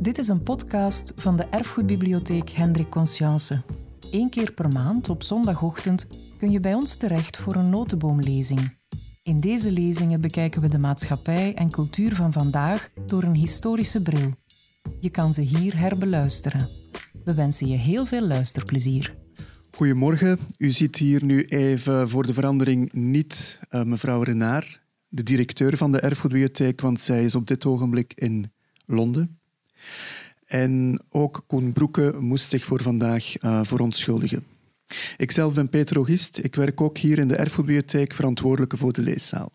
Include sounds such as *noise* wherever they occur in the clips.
Dit is een podcast van de Erfgoedbibliotheek Hendrik Conscience. Eén keer per maand op zondagochtend kun je bij ons terecht voor een notenboomlezing. In deze lezingen bekijken we de maatschappij en cultuur van vandaag door een historische bril. Je kan ze hier herbeluisteren. We wensen je heel veel luisterplezier. Goedemorgen. U ziet hier nu even voor de verandering niet uh, mevrouw Renard, de directeur van de Erfgoedbibliotheek, want zij is op dit ogenblik in Londen. En ook Koen Broeke moest zich voor vandaag uh, verontschuldigen. Ikzelf ben Peter Ogist. Ik werk ook hier in de Erfgoedbibliotheek, verantwoordelijke voor de leeszaal.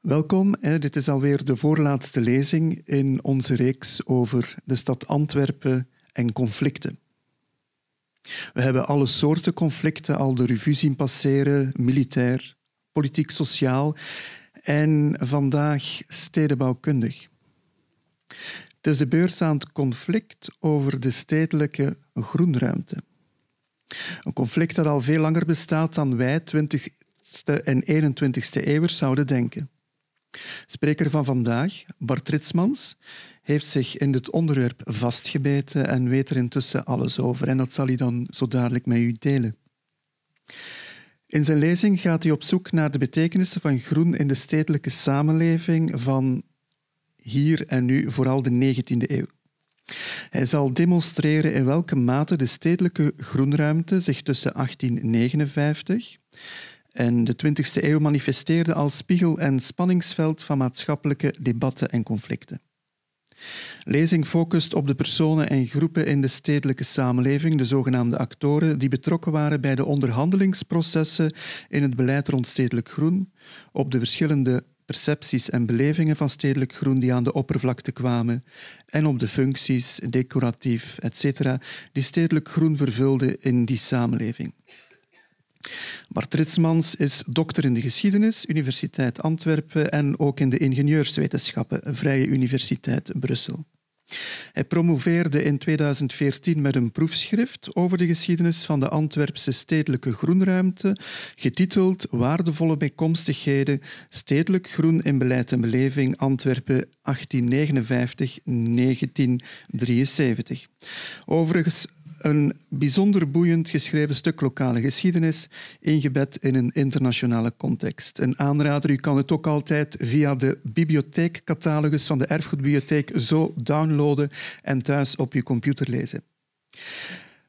Welkom, dit is alweer de voorlaatste lezing in onze reeks over de stad Antwerpen en conflicten. We hebben alle soorten conflicten al de revue zien passeren, militair, politiek-sociaal en vandaag stedenbouwkundig. Het is de beurt aan het conflict over de stedelijke groenruimte. Een conflict dat al veel langer bestaat dan wij 20e en 21e eeuwers zouden denken. Spreker van vandaag, Bart Ritsmans, heeft zich in dit onderwerp vastgebeten en weet er intussen alles over. En dat zal hij dan zo dadelijk met u delen. In zijn lezing gaat hij op zoek naar de betekenissen van groen in de stedelijke samenleving van hier en nu, vooral de 19e eeuw. Hij zal demonstreren in welke mate de stedelijke groenruimte zich tussen 1859 en de 20e eeuw manifesteerde als spiegel- en spanningsveld van maatschappelijke debatten en conflicten. Lezing focust op de personen en groepen in de stedelijke samenleving, de zogenaamde actoren, die betrokken waren bij de onderhandelingsprocessen in het beleid rond stedelijk groen, op de verschillende percepties en belevingen van stedelijk groen die aan de oppervlakte kwamen en op de functies, decoratief, etc., die stedelijk groen vervulden in die samenleving. Bart Ritsmans is dokter in de geschiedenis, Universiteit Antwerpen en ook in de ingenieurswetenschappen, Vrije Universiteit Brussel. Hij promoveerde in 2014 met een proefschrift over de geschiedenis van de Antwerpse stedelijke groenruimte, getiteld Waardevolle bijkomstigheden, stedelijk groen in beleid en beleving Antwerpen 1859-1973. Overigens een bijzonder boeiend geschreven stuk lokale geschiedenis, ingebed in een internationale context. Een aanrader, u kan het ook altijd via de bibliotheekcatalogus van de Erfgoedbibliotheek zo downloaden en thuis op uw computer lezen.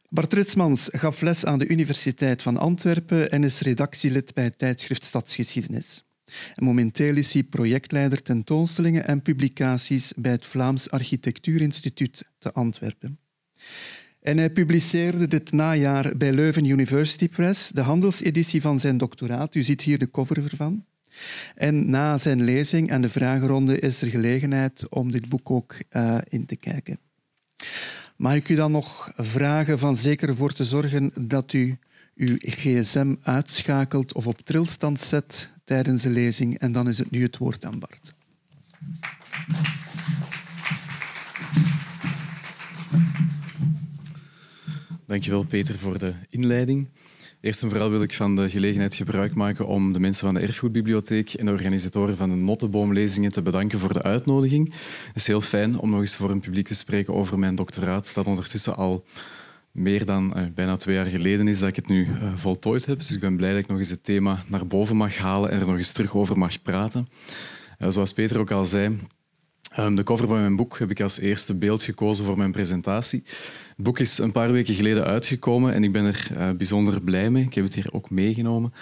Bart Ritsmans gaf les aan de Universiteit van Antwerpen en is redactielid bij het tijdschrift Stadsgeschiedenis. En momenteel is hij projectleider tentoonstellingen en publicaties bij het Vlaams Architectuurinstituut te Antwerpen. En hij publiceerde dit najaar bij Leuven University Press de handelseditie van zijn doctoraat. U ziet hier de cover ervan. En na zijn lezing en de vragenronde is er gelegenheid om dit boek ook uh, in te kijken. Mag ik u dan nog vragen van zeker voor te zorgen dat u uw gsm uitschakelt of op trilstand zet tijdens de lezing? En dan is het nu het woord aan Bart. Dankjewel Peter voor de inleiding. Eerst en vooral wil ik van de gelegenheid gebruik maken om de mensen van de Erfgoedbibliotheek en de organisatoren van de Nottenboomlezingen te bedanken voor de uitnodiging. Het is heel fijn om nog eens voor een publiek te spreken over mijn doctoraat, dat ondertussen al meer dan uh, bijna twee jaar geleden is dat ik het nu uh, voltooid heb. Dus ik ben blij dat ik nog eens het thema naar boven mag halen en er nog eens terug over mag praten. Uh, zoals Peter ook al zei, Um, de cover van mijn boek heb ik als eerste beeld gekozen voor mijn presentatie. Het boek is een paar weken geleden uitgekomen en ik ben er uh, bijzonder blij mee. Ik heb het hier ook meegenomen.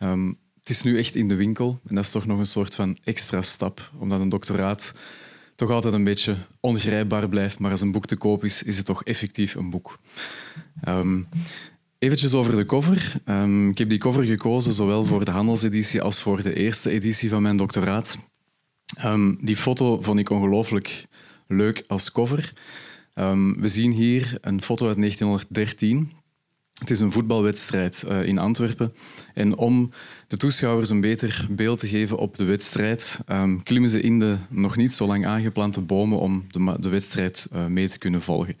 Um, het is nu echt in de winkel en dat is toch nog een soort van extra stap, omdat een doctoraat toch altijd een beetje ongrijpbaar blijft, maar als een boek te koop is, is het toch effectief een boek. Um, Eventjes over de cover. Ik heb die cover gekozen zowel voor de handelseditie als voor de eerste editie van mijn doctoraat. Um, die foto vond ik ongelooflijk leuk als cover. Um, we zien hier een foto uit 1913. Het is een voetbalwedstrijd uh, in Antwerpen. En om de toeschouwers een beter beeld te geven op de wedstrijd, um, klimmen ze in de nog niet zo lang aangeplante bomen om de, de wedstrijd uh, mee te kunnen volgen.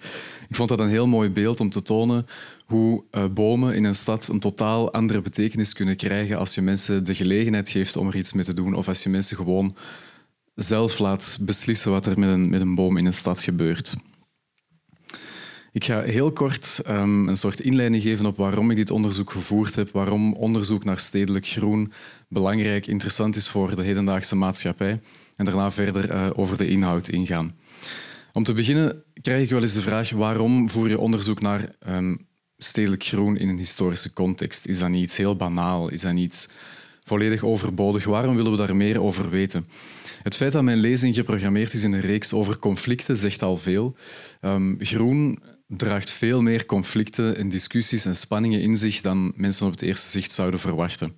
Ik vond dat een heel mooi beeld om te tonen hoe uh, bomen in een stad een totaal andere betekenis kunnen krijgen als je mensen de gelegenheid geeft om er iets mee te doen of als je mensen gewoon zelf laat beslissen wat er met een, met een boom in een stad gebeurt. Ik ga heel kort um, een soort inleiding geven op waarom ik dit onderzoek gevoerd heb, waarom onderzoek naar stedelijk groen belangrijk, interessant is voor de hedendaagse maatschappij en daarna verder uh, over de inhoud ingaan. Om te beginnen krijg ik wel eens de vraag waarom voer je onderzoek naar um, stedelijk groen in een historische context? Is dat niet iets heel banaal? Is dat niet iets volledig overbodig? Waarom willen we daar meer over weten? Het feit dat mijn lezing geprogrammeerd is in een reeks over conflicten zegt al veel. Um, groen draagt veel meer conflicten en discussies en spanningen in zich dan mensen op het eerste zicht zouden verwachten.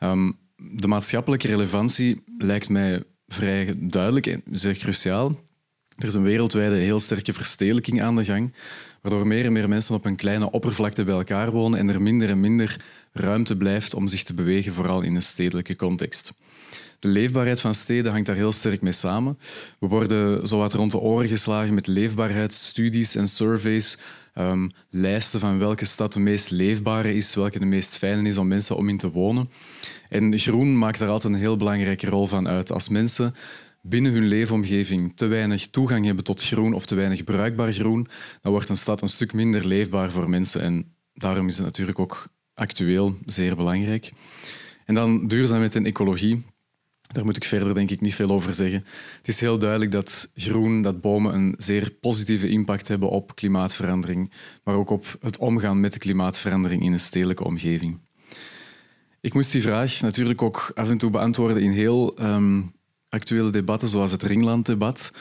Um, de maatschappelijke relevantie lijkt mij vrij duidelijk en zeer cruciaal. Er is een wereldwijde heel sterke verstedelijking aan de gang, waardoor meer en meer mensen op een kleine oppervlakte bij elkaar wonen en er minder en minder ruimte blijft om zich te bewegen, vooral in een stedelijke context. De leefbaarheid van steden hangt daar heel sterk mee samen. We worden zowat rond de oren geslagen met leefbaarheidsstudies en surveys, um, lijsten van welke stad de meest leefbare is, welke de meest fijne is om mensen om in te wonen. En groen maakt daar altijd een heel belangrijke rol van uit. Als mensen binnen hun leefomgeving te weinig toegang hebben tot groen of te weinig bruikbaar groen, dan wordt een stad een stuk minder leefbaar voor mensen. En daarom is het natuurlijk ook actueel zeer belangrijk. En dan duurzaamheid en ecologie. Daar moet ik verder denk ik niet veel over zeggen. Het is heel duidelijk dat groen, dat bomen een zeer positieve impact hebben op klimaatverandering, maar ook op het omgaan met de klimaatverandering in een stedelijke omgeving. Ik moest die vraag natuurlijk ook af en toe beantwoorden in heel ehm, actuele debatten, zoals het Ringlanddebat.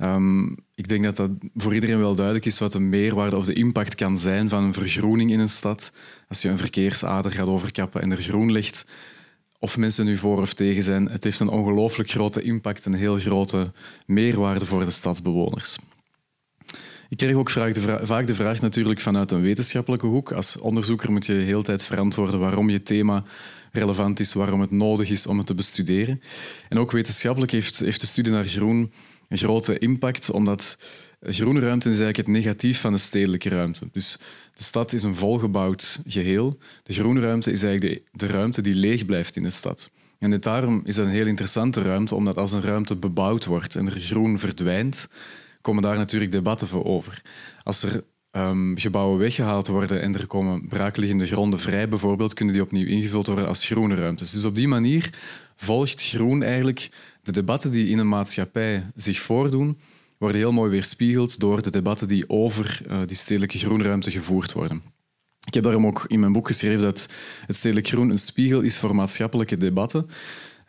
Um, ik denk dat dat voor iedereen wel duidelijk is wat de meerwaarde of de impact kan zijn van een vergroening in een stad. Als je een verkeersader gaat overkappen en er groen ligt, of mensen nu voor of tegen zijn, het heeft een ongelooflijk grote impact, een heel grote meerwaarde voor de stadsbewoners. Ik krijg ook vaak de vraag natuurlijk vanuit een wetenschappelijke hoek. Als onderzoeker moet je de hele tijd verantwoorden waarom je thema relevant is, waarom het nodig is om het te bestuderen. En ook wetenschappelijk heeft, heeft de studie naar groen een grote impact, omdat groene ruimte is eigenlijk het negatief van de stedelijke ruimte. Dus de stad is een volgebouwd geheel. De groene ruimte is eigenlijk de, de ruimte die leeg blijft in de stad. En daarom is dat een heel interessante ruimte, omdat als een ruimte bebouwd wordt en er groen verdwijnt, komen daar natuurlijk debatten voor over. Als er um, gebouwen weggehaald worden en er komen braakliggende gronden vrij, bijvoorbeeld, kunnen die opnieuw ingevuld worden als groene ruimtes. Dus op die manier volgt groen eigenlijk de debatten die in een maatschappij zich voordoen, worden heel mooi weerspiegeld door de debatten die over uh, die stedelijke groenruimte gevoerd worden. Ik heb daarom ook in mijn boek geschreven dat het stedelijk groen een spiegel is voor maatschappelijke debatten.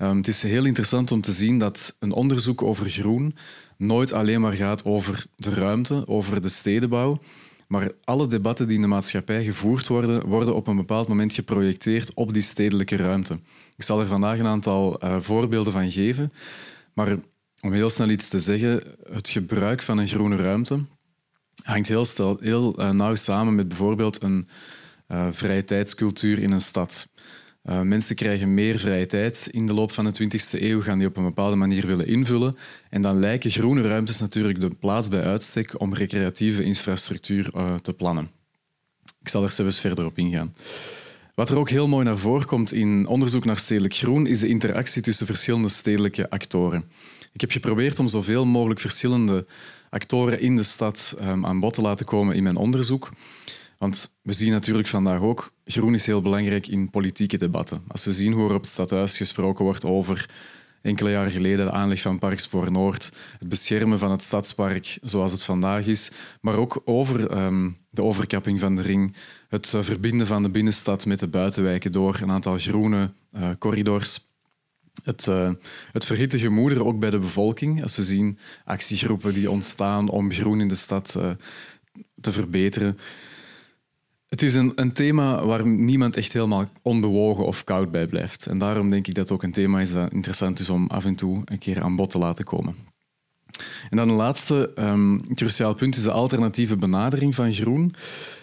Um, het is heel interessant om te zien dat een onderzoek over groen nooit alleen maar gaat over de ruimte, over de stedenbouw, maar alle debatten die in de maatschappij gevoerd worden, worden op een bepaald moment geprojecteerd op die stedelijke ruimte. Ik zal er vandaag een aantal uh, voorbeelden van geven. Maar om heel snel iets te zeggen, het gebruik van een groene ruimte hangt heel, stel, heel uh, nauw samen met bijvoorbeeld een uh, vrije tijdscultuur in een stad. Uh, mensen krijgen meer vrije tijd in de loop van de 20e eeuw, gaan die op een bepaalde manier willen invullen. En dan lijken groene ruimtes natuurlijk de plaats bij uitstek om recreatieve infrastructuur te plannen. Ik zal er zelfs verder op ingaan. Wat er ook heel mooi naar voren komt in onderzoek naar stedelijk groen, is de interactie tussen verschillende stedelijke actoren. Ik heb geprobeerd om zoveel mogelijk verschillende actoren in de stad um, aan bod te laten komen in mijn onderzoek. Want we zien natuurlijk vandaag ook, groen is heel belangrijk in politieke debatten. Als we zien hoe er op het stadhuis gesproken wordt over enkele jaren geleden de aanleg van Parkspoor Noord, het beschermen van het stadspark zoals het vandaag is, maar ook over um, de overkapping van de ring, het uh, verbinden van de binnenstad met de buitenwijken door een aantal groene uh, corridors. Het, uh, het gemoeder ook bij de bevolking. Als we zien actiegroepen die ontstaan om groen in de stad te verbeteren. Het is een, een, thema waar niemand echt helemaal onbewogen of koud bij blijft. En daarom denk ik dat het ook een thema is dat interessant is om af en toe een keer aan bod te laten komen. En dan een laatste um, cruciaal punt is de alternatieve benadering van groen.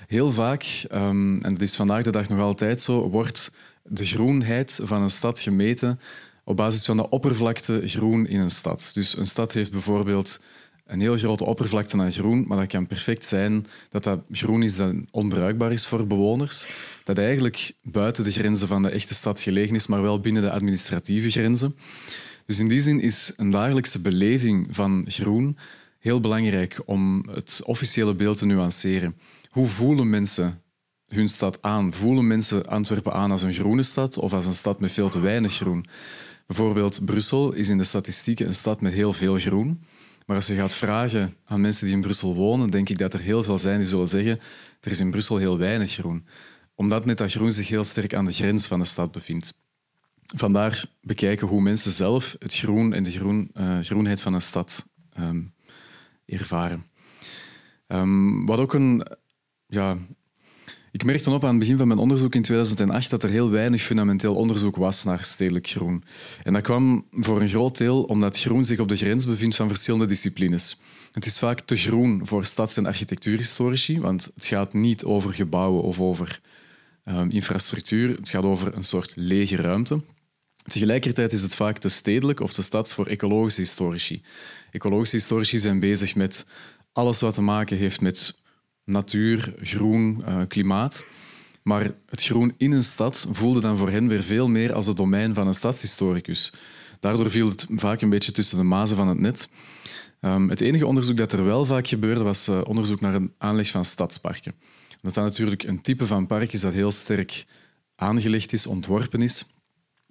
Heel vaak, um, en dat is vandaag de dag nog altijd zo, wordt de groenheid van een stad gemeten op basis van de oppervlakte groen in een stad. Dus een stad heeft bijvoorbeeld een heel grote oppervlakte aan groen, maar dat kan perfect zijn dat dat groen is dat onbruikbaar is voor bewoners. Dat eigenlijk buiten de grenzen van de echte stad gelegen is, maar wel binnen de administratieve grenzen. Dus in die zin is een dagelijkse beleving van groen heel belangrijk om het officiële beeld te nuanceren. Hoe voelen mensen hun stad aan? Voelen mensen Antwerpen aan als een groene stad of als een stad met veel te weinig groen? Bijvoorbeeld Brussel is in de statistieken een stad met heel veel groen. Maar als je gaat vragen aan mensen die in Brussel wonen, denk ik dat er heel veel zijn die zullen zeggen er is in Brussel heel weinig groen. Omdat net dat groen zich heel sterk aan de grens van de stad bevindt. Vandaar bekijken hoe mensen zelf het groen en de groen, uh, groenheid van een stad um, ervaren. Um, wat ook een ja, ik merkte op aan het begin van mijn onderzoek in 2008 dat er heel weinig fundamenteel onderzoek was naar stedelijk groen. En dat kwam voor een groot deel omdat groen zich op de grens bevindt van verschillende disciplines. Het is vaak te groen voor stads- en architectuurhistorici, want het gaat niet over gebouwen of over um, infrastructuur. Het gaat over een soort lege ruimte. Tegelijkertijd is het vaak te stedelijk of te stads voor ecologische historici. Ecologische historici zijn bezig met alles wat te maken heeft met natuur, groen, uh, klimaat. Maar het groen in een stad voelde dan voor hen weer veel meer als het domein van een stadshistoricus. Daardoor viel het vaak een beetje tussen de mazen van het net. Um, het enige onderzoek dat er wel vaak gebeurde, was uh, onderzoek naar een aanleg van stadsparken. Dat dat natuurlijk een type van park is dat heel sterk aangelegd is, ontworpen is.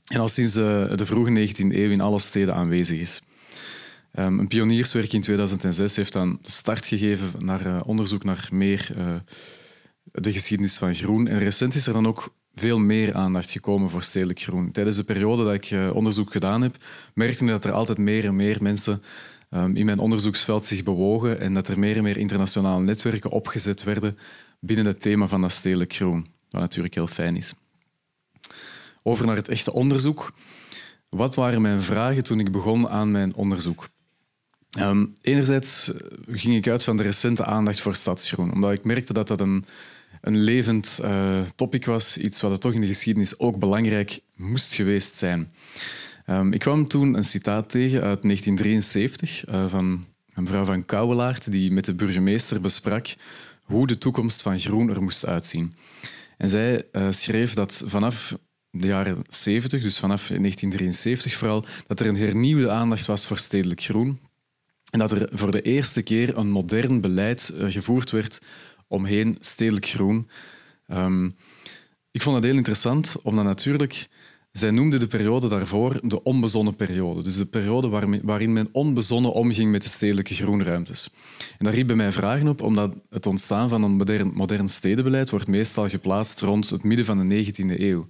En al sinds uh, de vroege 19e eeuw in alle steden aanwezig is. Um, een pionierswerk in 2006 heeft dan start gegeven naar uh, onderzoek naar meer uh, de geschiedenis van groen. En recent is er dan ook veel meer aandacht gekomen voor stedelijk groen. Tijdens de periode dat ik uh, onderzoek gedaan heb, merkte ik dat er altijd meer en meer mensen um, in mijn onderzoeksveld zich bewogen en dat er meer en meer internationale netwerken opgezet werden binnen het thema van dat stedelijk groen. Wat natuurlijk heel fijn is. Over naar het echte onderzoek. Wat waren mijn vragen toen ik begon aan mijn onderzoek? Um, enerzijds eh, ging ik uit van de recente aandacht voor stadsgroen, omdat ik merkte dat dat een, levend uh, topic was, iets wat toch in de geschiedenis ook belangrijk moest geweest zijn. Um, ik kwam toen een citaat tegen uit 1973 uh, eh, van een vrouw van Kouwelaert, die met de burgemeester besprak hoe de toekomst van groen er moest uitzien. En zij uh, schreef dat vanaf de jaren 70, dus vanaf 1973 vooral, dat er een hernieuwde aandacht was voor stedelijk groen. En dat er voor de eerste keer een modern beleid uh, gevoerd werd omheen stedelijk groen. Um, ik vond dat heel interessant, omdat natuurlijk... Zij noemde de periode daarvoor de onbezonnen periode. Dus de periode waarin men onbezonnen omging met de stedelijke groenruimtes. En daar riep bij mij vragen op, omdat het ontstaan van een modern, modern stedenbeleid wordt meestal geplaatst rond het midden van de 19e eeuw.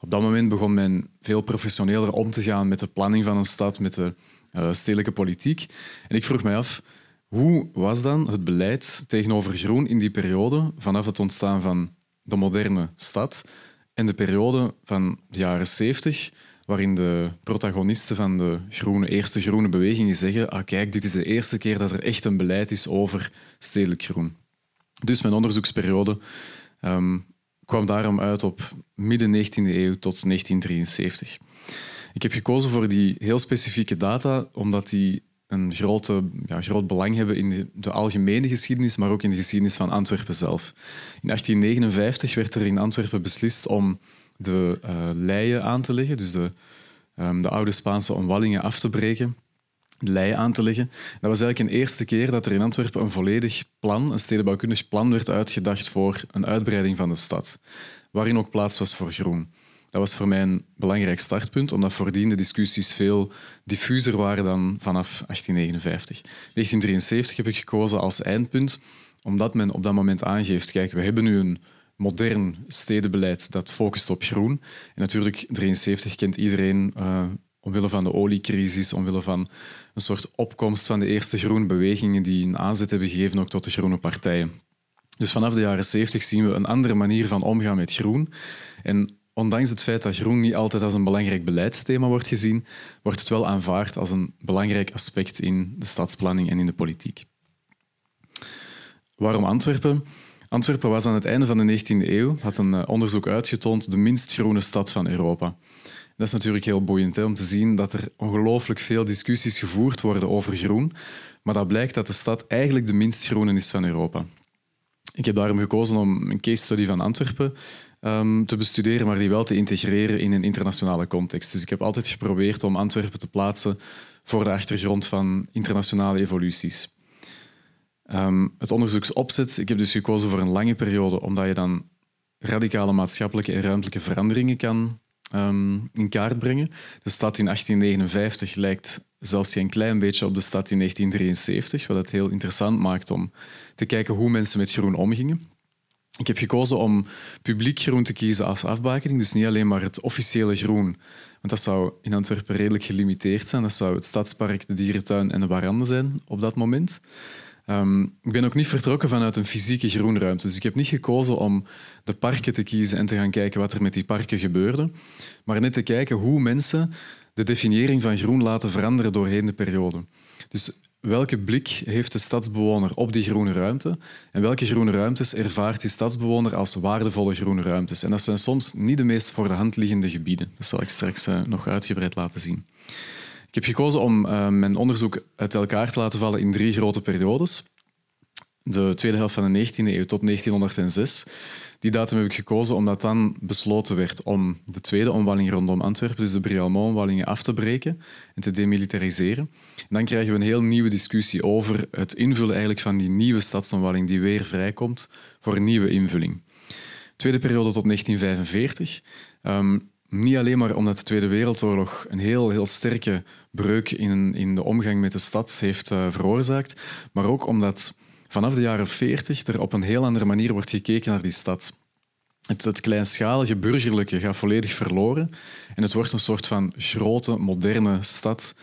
Op dat moment begon men veel professioneler om te gaan met de planning van een stad, met de uh, stedelijke politiek. En ik vroeg mij af, hoe was dan het beleid tegenover groen in die periode, vanaf het ontstaan van de moderne stad en de periode van de jaren 70, waarin de protagonisten van de groene, eerste groene bewegingen zeggen ah, kijk, dit is de eerste keer dat er echt een beleid is over stedelijk groen. Dus mijn onderzoeksperiode um, kwam daarom uit op midden 19e eeuw tot 1973. Ik heb gekozen voor die heel specifieke data, omdat die een grote, ja, groot belang hebben in de, de, algemene geschiedenis, maar ook in de geschiedenis van Antwerpen zelf. In 1859 werd er in Antwerpen beslist om de uh, leien aan te leggen, dus de, um, de oude Spaanse omwallingen af te breken, de leien aan te leggen. Dat was eigenlijk een eerste keer dat er in Antwerpen een volledig plan, een stedenbouwkundig plan, werd uitgedacht voor een uitbreiding van de stad, waarin ook plaats was voor groen. Dat was voor mij een belangrijk startpunt, omdat voordien de discussies veel diffuser waren dan vanaf 1859. 1973 heb ik gekozen als eindpunt, omdat men op dat moment aangeeft, kijk, we hebben nu een modern stedenbeleid dat focust op groen. En natuurlijk, 73 kent iedereen uh, omwille van de oliecrisis, omwille van een soort opkomst van de eerste groene bewegingen die een aanzet hebben gegeven ook tot de groene partijen. Dus vanaf de jaren 70 zien we een andere manier van omgaan met groen. En ondanks het feit dat groen niet altijd als een belangrijk beleidsthema wordt gezien, wordt het wel aanvaard als een belangrijk aspect in de stadsplanning en in de politiek. Waarom Antwerpen? Antwerpen was aan het einde van de 19e eeuw, had een eh, onderzoek uitgetoond, de minst groene stad van Europa. Dat is natuurlijk heel boeiend om te zien dat er ongelooflijk veel discussies gevoerd worden over groen, maar dat blijkt dat de stad eigenlijk de minst groene is van Europa. Ik heb daarom gekozen om een case study van Antwerpen ehm, te bestuderen, maar die wel te integreren in een internationale context. Dus ik heb altijd geprobeerd om Antwerpen te plaatsen voor de achtergrond van internationale evoluties. Um, het onderzoeksopzet, ik heb dus gekozen voor een lange periode, omdat je dan radicale maatschappelijke en ruimtelijke veranderingen kan um, in kaart brengen. De stad in 1859 lijkt zelfs een klein beetje op de stad in 1973, wat het heel interessant maakt om te kijken hoe mensen met groen omgingen. Ik heb gekozen om publiek groen te kiezen als afbakening, dus niet alleen maar het officiële groen, want dat zou in Antwerpen redelijk gelimiteerd zijn. Dat zou het stadspark, de dierentuin en de warande zijn op dat moment. Um, ik ben ook niet vertrokken vanuit een fysieke groenruimte. Dus ik heb niet gekozen om de parken te kiezen en te gaan kijken wat er met die parken gebeurde, maar net te kijken hoe mensen de definiëring van groen laten veranderen doorheen de periode. Dus welke blik heeft de stadsbewoner op die groene ruimte en welke groene ruimtes ervaart die stadsbewoner als waardevolle groene ruimtes? En dat zijn soms niet de meest voor de hand liggende gebieden. Dat zal ik straks uh, nog uitgebreid laten zien. Ik heb gekozen om uh, mijn onderzoek uit elkaar te laten vallen in drie grote periodes. De tweede helft van de 19e eeuw tot 1906 die datum heb ik gekozen omdat dan besloten werd om de tweede omwalling rondom Antwerpen, dus de Brialmont-omwallingen, af te breken en te demilitariseren. En dan krijgen we een heel nieuwe discussie over het invullen eigenlijk van die nieuwe stadsomwalling die weer vrijkomt voor een nieuwe invulling. Tweede periode tot 1945. Um, niet alleen maar omdat de Tweede Wereldoorlog een heel, heel sterke breuk in, in de omgang met de stad heeft uh, veroorzaakt, maar ook omdat vanaf de jaren 40 er op een heel andere manier wordt gekeken naar die stad. Het, het kleinschalige burgerlijke gaat volledig verloren en het wordt een soort van grote, moderne stad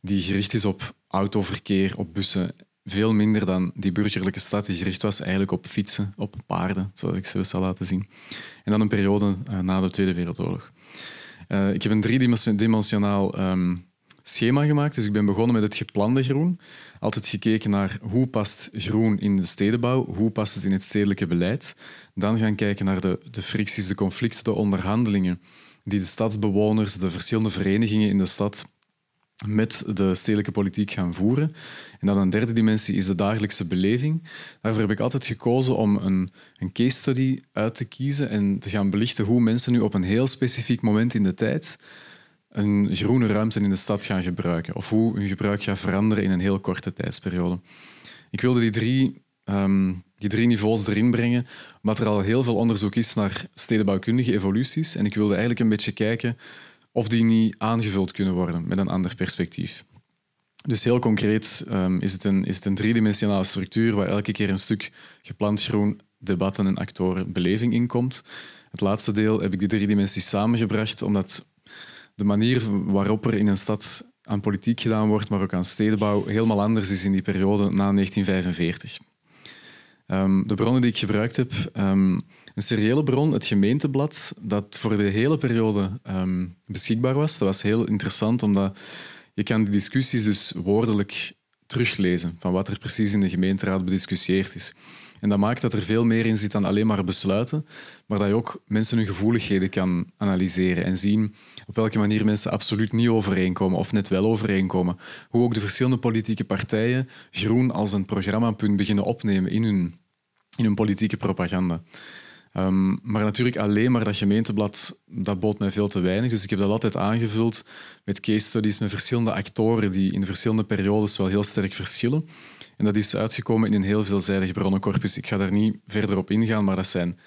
die gericht is op autoverkeer, op bussen. Veel minder dan die burgerlijke stad die gericht was eigenlijk op fietsen, op paarden, zoals ik ze zal laten zien. En dan een periode uh, na de Tweede Wereldoorlog. Uh, ik heb een driedimensionaal um, schema gemaakt. Dus ik ben begonnen met het geplande groen. Altijd gekeken naar hoe past groen in de stedenbouw, hoe past het in het stedelijke beleid. Dan gaan kijken naar de, de fricties, de conflicten, de onderhandelingen die de stadsbewoners, de verschillende verenigingen in de stad met de stedelijke politiek gaan voeren. En dan een derde dimensie is de dagelijkse beleving. Daarvoor heb ik altijd gekozen om een, een case study uit te kiezen en te gaan belichten hoe mensen nu op een heel specifiek moment in de tijd een groene ruimte in de stad gaan gebruiken. Of hoe hun gebruik gaat veranderen in een heel korte tijdsperiode. Ik wilde die drie, um, die drie niveaus erin brengen, omdat er al heel veel onderzoek is naar stedenbouwkundige evoluties. En ik wilde eigenlijk een beetje kijken of die niet aangevuld kunnen worden met een ander perspectief. Dus heel concreet um, is, het een, is het een driedimensionale structuur waar elke keer een stuk gepland groen, debatten en actoren beleving in komt. Het laatste deel heb ik die drie dimensies samengebracht, omdat de manier waarop er in een stad aan politiek gedaan wordt, maar ook aan stedenbouw, helemaal anders is in die periode na 1945. Um, de bronnen die ik gebruikt heb, um, een seriële bron, het gemeenteblad, dat voor de hele periode um, beschikbaar was. Dat was heel interessant, omdat je kan die discussies dus woordelijk teruglezen van wat er precies in de gemeenteraad bediscussieerd is. En dat maakt dat er veel meer in zit dan alleen maar besluiten, maar dat je ook mensen hun gevoeligheden kan analyseren en zien op welke manier mensen absoluut niet overeenkomen of net wel overeenkomen. Hoe ook de verschillende politieke partijen groen als een programmapunt beginnen opnemen in hun, in hun politieke propaganda. Um, maar natuurlijk alleen maar dat gemeenteblad, dat bood mij veel te weinig. Dus ik heb dat altijd aangevuld met case studies met verschillende actoren die in verschillende periodes wel heel sterk verschillen. En dat is uitgekomen in een heel veelzijdig bronnencorpus. Ik ga daar niet verder op ingaan, maar dat zijn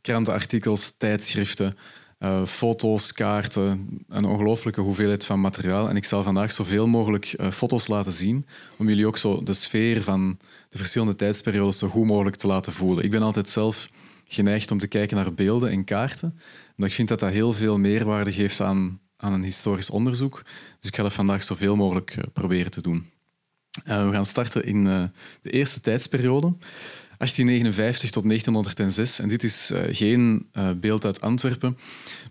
krantenartikels, tijdschriften, uh, foto's, kaarten, een ongelooflijke hoeveelheid van materiaal. En ik zal vandaag zoveel mogelijk uh, foto's laten zien, om jullie ook zo de sfeer van de verschillende tijdsperiodes zo goed mogelijk te laten voelen. Ik ben altijd zelf geneigd om te kijken naar beelden en kaarten, omdat ik vind dat dat heel veel meerwaarde geeft aan, aan een historisch onderzoek. Dus ik ga dat vandaag zoveel mogelijk uh, proberen te doen. Uh, we gaan starten in uh, de eerste tijdsperiode, 1859 tot 1906. En dit is uh, geen beeld uit Antwerpen,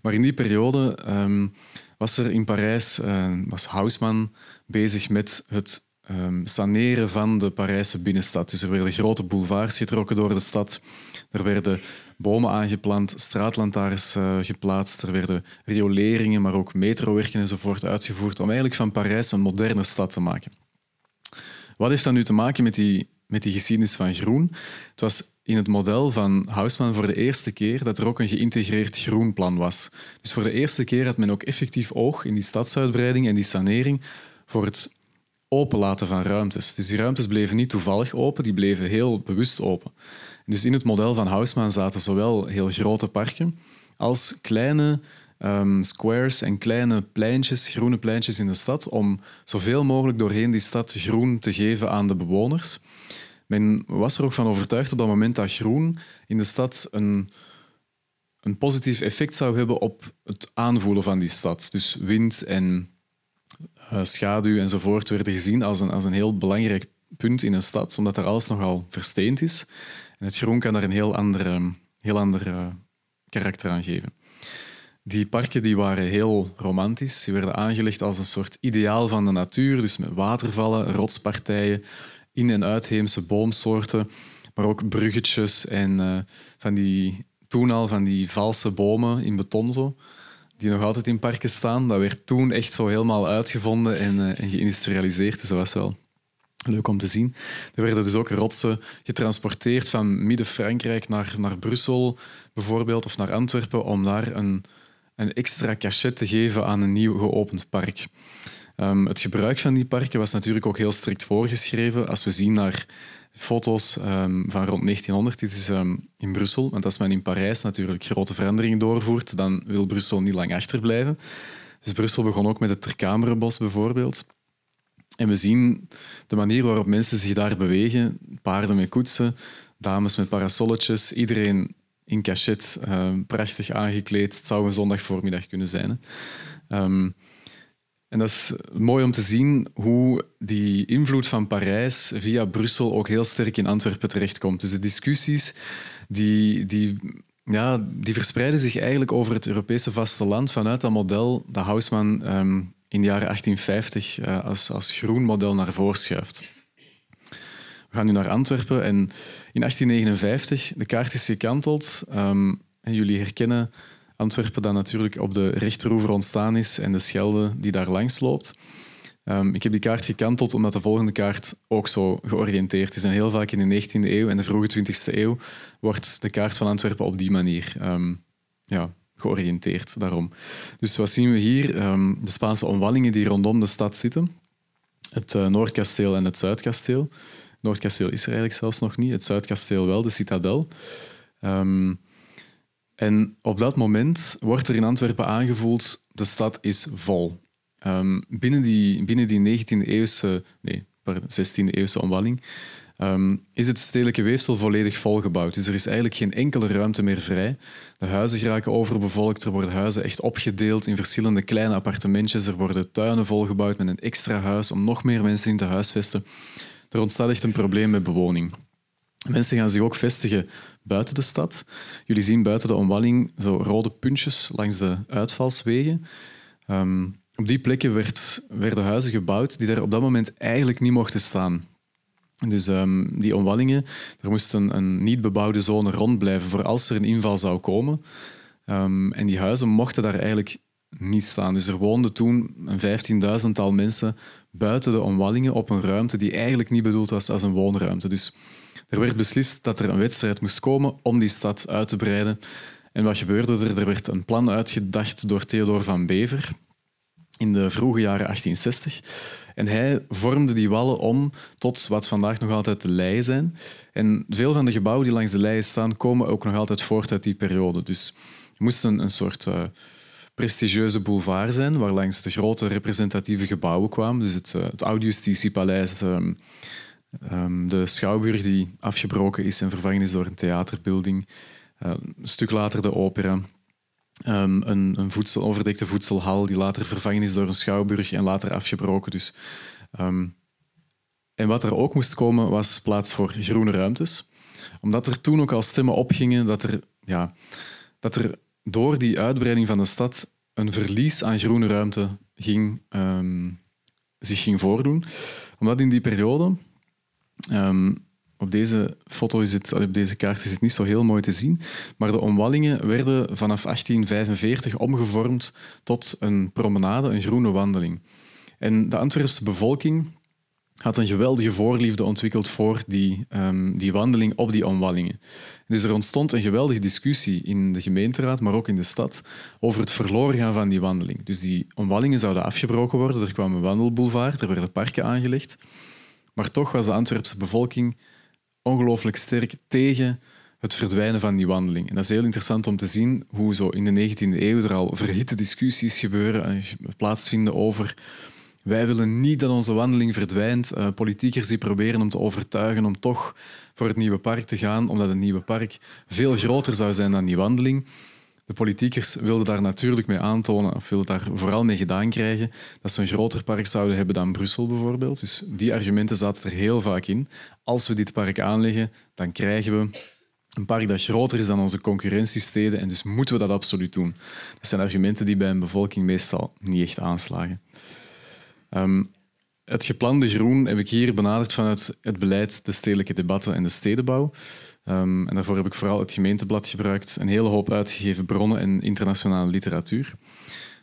maar in die periode um, was er in Parijs, was Haussmann bezig met het um, saneren van de Parijse binnenstad. Dus er werden grote boulevards getrokken door de stad. Er werden bomen aangeplant, straatlantaarns geplaatst, er werden rioleringen, maar ook metrowerken enzovoort uitgevoerd om eigenlijk van Parijs een moderne stad te maken. Wat heeft dat nu te maken met die, met die geschiedenis van groen? Het was in het model van Houseman voor de eerste keer dat er ook een geïntegreerd groenplan was. Dus voor de eerste keer had men ook effectief oog in die stadsuitbreiding en die sanering voor het openlaten van ruimtes. Dus die ruimtes bleven niet toevallig open, die bleven heel bewust open. Dus in het model van Houseman zaten zowel heel grote parken als kleine um, squares en kleine pleintjes, groene pleintjes in de stad, om zoveel mogelijk doorheen die stad groen te geven aan de bewoners. Men was er ook van overtuigd op dat moment dat groen in de stad een, een positief effect zou hebben op het aanvoelen van die stad. Dus wind en uh, schaduw enzovoort werden gezien als een, als een heel belangrijk punt in een stad, omdat er alles nogal versteend is. En het groen kan daar een heel ander, heel ander uh, karakter aan geven. Die parken die waren heel romantisch. Ze werden aangelegd als een soort ideaal van de natuur, dus met watervallen, rotspartijen, in- en uitheemse boomsoorten, maar ook bruggetjes en uh, van die, toen al van die valse bomen in beton zo, die nog altijd in parken staan. Dat werd toen echt zo helemaal uitgevonden en, en geïndustrialiseerd, dus dat was wel leuk om te zien. Er werden dus ook rotsen getransporteerd van midden-Frankrijk naar, naar Brussel bijvoorbeeld, of naar Antwerpen, om daar een, een extra cachet te geven aan een nieuw geopend park. Um, het gebruik van die parken was natuurlijk ook heel strikt voorgeschreven. Als we zien naar foto's um, van rond 1900, dit is um, in Brussel, want als men in Parijs natuurlijk grote veranderingen doorvoert, dan wil Brussel niet lang achterblijven. Dus Brussel begon ook met het Terkamerenbos bijvoorbeeld. En we zien de manier waarop mensen zich daar bewegen. Paarden met koetsen, dames met parasolletjes, iedereen in cachet, prachtig aangekleed. Het zou een zondag voormiddag kunnen zijn. Hè. En dat is mooi om te zien hoe die invloed van Parijs via Brussel ook heel sterk in Antwerpen terechtkomt. Dus de discussies die, die, ja, die verspreiden zich eigenlijk over het Europese vasteland vanuit dat model dat Haussmann um, in de jaren 1850 uh, als, als groen model naar voren schuift. We gaan nu naar Antwerpen en in 1859, de kaart is gekanteld. Um, en jullie herkennen Antwerpen dat natuurlijk op de rechteroever ontstaan is en de Schelde die daar langs loopt. Um, ik heb die kaart gekanteld omdat de volgende kaart ook zo georiënteerd is. En heel vaak in de 19e eeuw en de vroege 20e eeuw wordt de kaart van Antwerpen op die manier um, ja, georiënteerd. Daarom. Dus wat zien we hier? De Spaanse omwallingen die rondom de stad zitten. Het uh, Noordkasteel en het Zuidkasteel. Noordkasteel is er eigenlijk zelfs nog niet. Het Zuidkasteel wel, de citadel. Um, en op dat moment wordt er in Antwerpen aangevoeld, de stad is vol. Um, binnen die, binnen die 19e-eeuwse, nee, 16e-eeuwse omwalling um, is het stedelijke weefsel volledig volgebouwd. Dus er is eigenlijk geen enkele ruimte meer vrij. De huizen geraken overbevolkt, er worden huizen echt opgedeeld in verschillende kleine appartementjes, er worden tuinen volgebouwd met een extra huis om nog meer mensen in te huisvesten. Er ontstaat echt een probleem met bewoning. Mensen gaan zich ook vestigen buiten de stad. Jullie zien buiten de omwalling zo rode puntjes langs de uitvalswegen. Um, op die plekken werd, werden huizen gebouwd die daar op dat moment eigenlijk niet mochten staan. Dus um, die omwallingen, er moest een, een, niet bebouwde zone rond blijven voor als er een inval zou komen. Um, en die huizen mochten daar eigenlijk niet staan. Dus er woonden toen een vijftienduizendtal mensen buiten de omwallingen op een ruimte die eigenlijk niet bedoeld was als een woonruimte. Dus er werd beslist dat er een wedstrijd moest komen om die stad uit te breiden. En wat gebeurde er? Er werd een plan uitgedacht door Theodor van Bever in de vroege jaren 1860. En hij vormde die wallen om tot wat vandaag nog altijd de leien zijn. En veel van de gebouwen die langs de leien staan, komen ook nog altijd voort uit die periode. Dus er moest een, een soort uh, prestigieuze boulevard zijn, waar langs de grote representatieve gebouwen kwamen. Dus het, uh, het Oud-Justitiepaleis, um, Um, de schouwburg die afgebroken is en vervangen is door een theaterbuilding. Uh, een stuk later de opera. Um, een, een voedsel, overdekte voedselhal die later vervangen is door een schouwburg en later afgebroken. Dus, en wat er ook moest komen was plaats voor groene ruimtes. Omdat er toen ook al stemmen opgingen dat er, ja, dat er door die uitbreiding van de stad een verlies aan groene ruimte ging, zich ging voordoen. Omdat in die periode Um, op deze foto is het, op deze kaart is het niet zo heel mooi te zien, maar de omwallingen werden vanaf 1845 omgevormd tot een promenade, een groene wandeling. En de Antwerpse bevolking had een geweldige voorliefde ontwikkeld voor die, um, die wandeling op die omwallingen. Dus er ontstond een geweldige discussie in de gemeenteraad, maar ook in de stad, over het verloren gaan van die wandeling. Dus die omwallingen zouden afgebroken worden, er kwam een wandelboulevard, er werden parken aangelegd. Maar toch was de Antwerpse bevolking ongelooflijk sterk tegen het verdwijnen van die wandeling. En dat is heel interessant om te zien hoe zo in de 19e eeuw er al verhitte discussies gebeuren en plaatsvinden over wij willen niet dat onze wandeling verdwijnt. Uh, politiekers die proberen om te overtuigen om toch voor het nieuwe park te gaan, omdat het nieuwe park veel groter zou zijn dan die wandeling. De politiekers wilden daar natuurlijk mee aantonen, of wilden daar vooral mee gedaan krijgen, dat ze een groter park zouden hebben dan Brussel bijvoorbeeld. Dus die argumenten zaten er heel vaak in. Als we dit park aanleggen, dan krijgen we een park dat groter is dan onze concurrentiesteden en dus moeten we dat absoluut doen. Dat zijn argumenten die bij een bevolking meestal niet echt aanslagen. Ehm, het geplande groen heb ik hier benaderd vanuit het beleid, de stedelijke debatten en de stedenbouw. Um, en daarvoor heb ik vooral het gemeenteblad gebruikt, een hele hoop uitgegeven bronnen en internationale literatuur.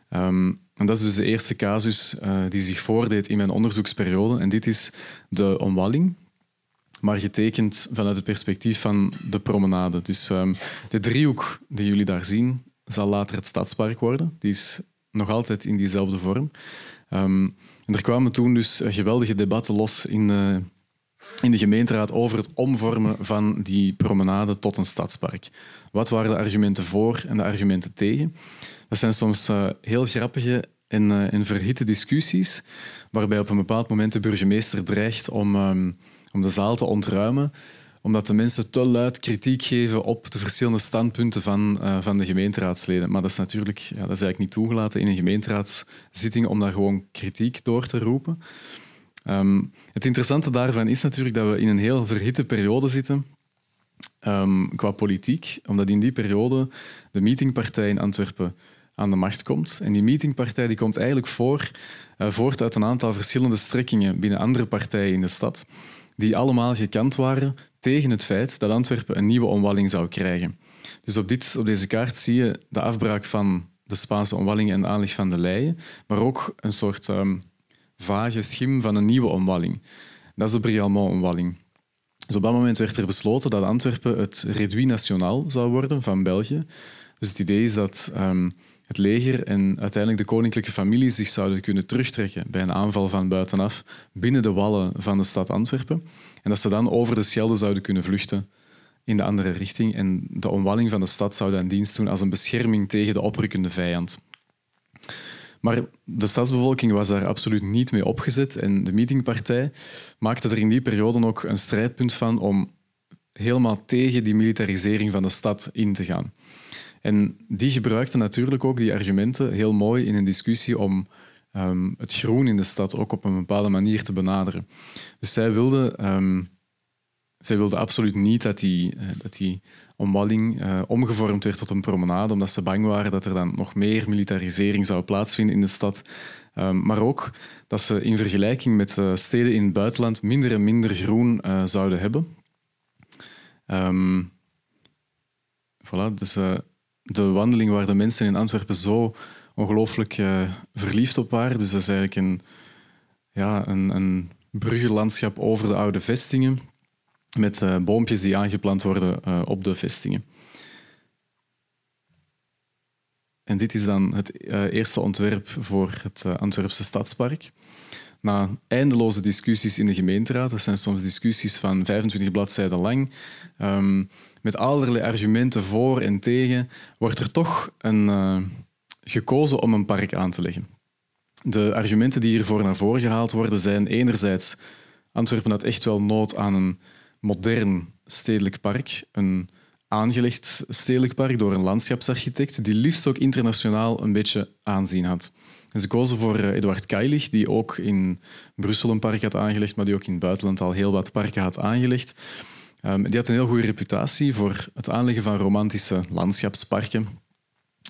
Ehm, en dat is dus de eerste casus uh, die zich voordeed in mijn onderzoeksperiode. En dit is de omwalling, maar getekend vanuit het perspectief van de promenade. Dus de driehoek die jullie daar zien, zal later het stadspark worden. Die is nog altijd in diezelfde vorm. Er kwamen toen dus geweldige debatten los in, uh, in de gemeenteraad over het omvormen van die promenade tot een stadspark. Wat waren de argumenten voor en de argumenten tegen? Dat zijn soms uh, heel grappige en, uh, en verhitte discussies, waarbij op een bepaald moment de burgemeester dreigt om, um, om de zaal te ontruimen omdat de mensen te luid kritiek geven op de verschillende standpunten van, uh, van de gemeenteraadsleden. Maar dat is natuurlijk ja, dat is eigenlijk niet toegelaten in een gemeenteraadszitting om daar gewoon kritiek door te roepen. Um, het interessante daarvan is natuurlijk dat we in een heel verhitte periode zitten um, qua politiek, omdat in die periode de meetingpartij in Antwerpen aan de macht komt. En die meetingpartij die komt eigenlijk uh, voort uit een aantal verschillende strekkingen binnen andere partijen in de stad die allemaal gekant waren tegen het feit dat Antwerpen een nieuwe omwalling zou krijgen. Dus op, dit, op deze kaart zie je de afbraak van de Spaanse omwalling en de aanleg van de Leien, maar ook een soort um, vage schim van een nieuwe omwalling. Dat is de Brialmont-omwalling. Dus op dat moment werd er besloten dat Antwerpen het Réduit Nationaal zou worden van België. Dus het idee is dat um, het leger en uiteindelijk de koninklijke familie zich zouden kunnen terugtrekken bij een aanval van buitenaf binnen de wallen van de stad Antwerpen. En dat ze dan over de Schelde zouden kunnen vluchten in de andere richting. En de omwalling van de stad zou dan dienst doen als een bescherming tegen de oprukkende vijand. Maar de stadsbevolking was daar absoluut niet mee opgezet. En de meetingpartij maakte er in die periode ook een strijdpunt van om helemaal tegen die militarisering van de stad in te gaan. En die gebruikten natuurlijk ook die argumenten heel mooi in een discussie om um, het groen in de stad ook op een bepaalde manier te benaderen. Dus zij wilden, um, zij wilden absoluut niet dat die, uh, dat die omwalling uh, omgevormd werd tot een promenade, omdat ze bang waren dat er dan nog meer militarisering zou plaatsvinden in de stad. Um, maar ook dat ze in vergelijking met uh, steden in het buitenland minder en minder groen zouden hebben. voilà, dus de wandeling waar de mensen in Antwerpen zo ongelooflijk uh, verliefd op waren. Dus dat is eigenlijk een, ja, een, een bruggenlandschap over de oude vestingen met uh, boompjes die aangeplant worden uh, op de vestingen. En dit is dan het eerste ontwerp voor het Antwerpse stadspark. Na eindeloze discussies in de gemeenteraad, dat zijn soms discussies van 25 bladzijden lang, um, met allerlei argumenten voor en tegen, wordt er toch een, uh, gekozen om een park aan te leggen. De argumenten die hiervoor naar voren gehaald worden zijn enerzijds Antwerpen had echt wel nood aan een modern stedelijk park, een aangelegd stedelijk park door een landschapsarchitect die liefst ook internationaal een beetje aanzien had. En ze kozen voor eh, Eduard Keilig, die ook in Brussel een park had aangelegd, maar die ook in het buitenland al heel wat parken had aangelegd. Um, die had een heel goede reputatie voor het aanleggen van romantische landschapsparken.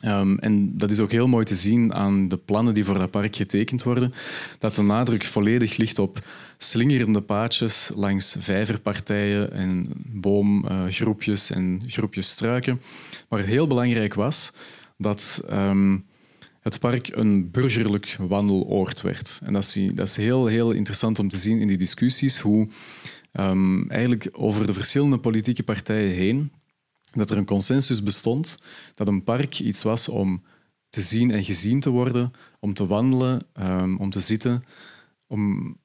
Um, en dat is ook heel mooi te zien aan de plannen die voor dat park getekend worden, dat de nadruk volledig ligt op slingerende paadjes langs vijverpartijen en boomgroepjes en groepjes struiken. Maar heel belangrijk was dat um, het park een burgerlijk wandeloord werd. En dat is, dat is heel, heel interessant om te zien in die discussies, hoe um, eigenlijk over de verschillende politieke partijen heen dat er een consensus bestond dat een park iets was om te zien en gezien te worden, om te wandelen, um, om te zitten, om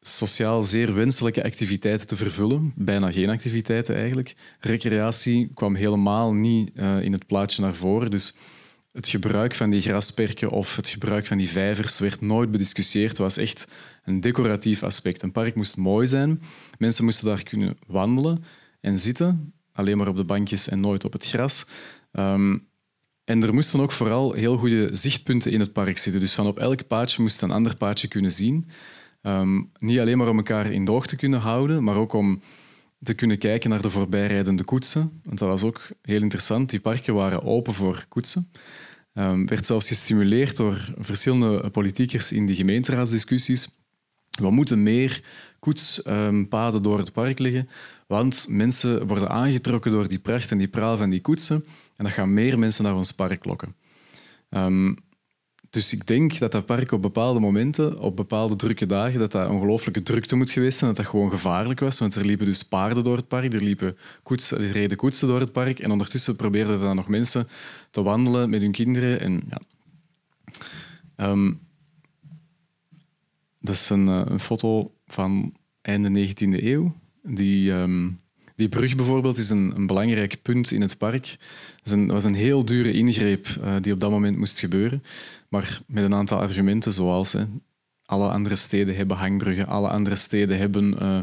sociaal zeer wenselijke activiteiten te vervullen. Bijna geen activiteiten eigenlijk. Recreatie kwam helemaal niet uh, in het plaatje naar voren. Dus het gebruik van die grasperken of het gebruik van die vijvers werd nooit bediscussieerd. Het was echt een decoratief aspect. Een park moest mooi zijn. Mensen moesten daar kunnen wandelen en zitten, alleen maar op de bankjes en nooit op het gras. Um, en er moesten ook vooral heel goede zichtpunten in het park zitten. Dus van op elk paadje moest een ander paadje kunnen zien. Um, niet alleen maar om elkaar in de oog te kunnen houden, maar ook om te kunnen kijken naar de voorbijrijdende koetsen. Want dat was ook heel interessant. Die parken waren open voor koetsen. Um, werd zelfs gestimuleerd door verschillende politiekers in die gemeenteraadsdiscussies. We moeten meer koetspaden door het park leggen, want mensen worden aangetrokken door die pracht en die praal van die koetsen. En dat gaan meer mensen naar ons park lokken. Um, dus ik denk dat dat park op bepaalde momenten, op bepaalde drukke dagen, dat dat ongelooflijke drukte moet geweest zijn, dat dat gewoon gevaarlijk was. Want er liepen dus paarden door het park, er, liepen koetsen, er reden koetsen door het park en ondertussen probeerden er dan nog mensen te wandelen met hun kinderen. En, ja. Um, dat is een, eh, een, foto van einde 19e eeuw. Die, um, die brug bijvoorbeeld is een, een, belangrijk punt in het park. Dat was een heel dure ingreep uh, die op dat moment moest gebeuren maar met een aantal argumenten zoals alle andere steden hebben hangbruggen, alle andere steden hebben uh,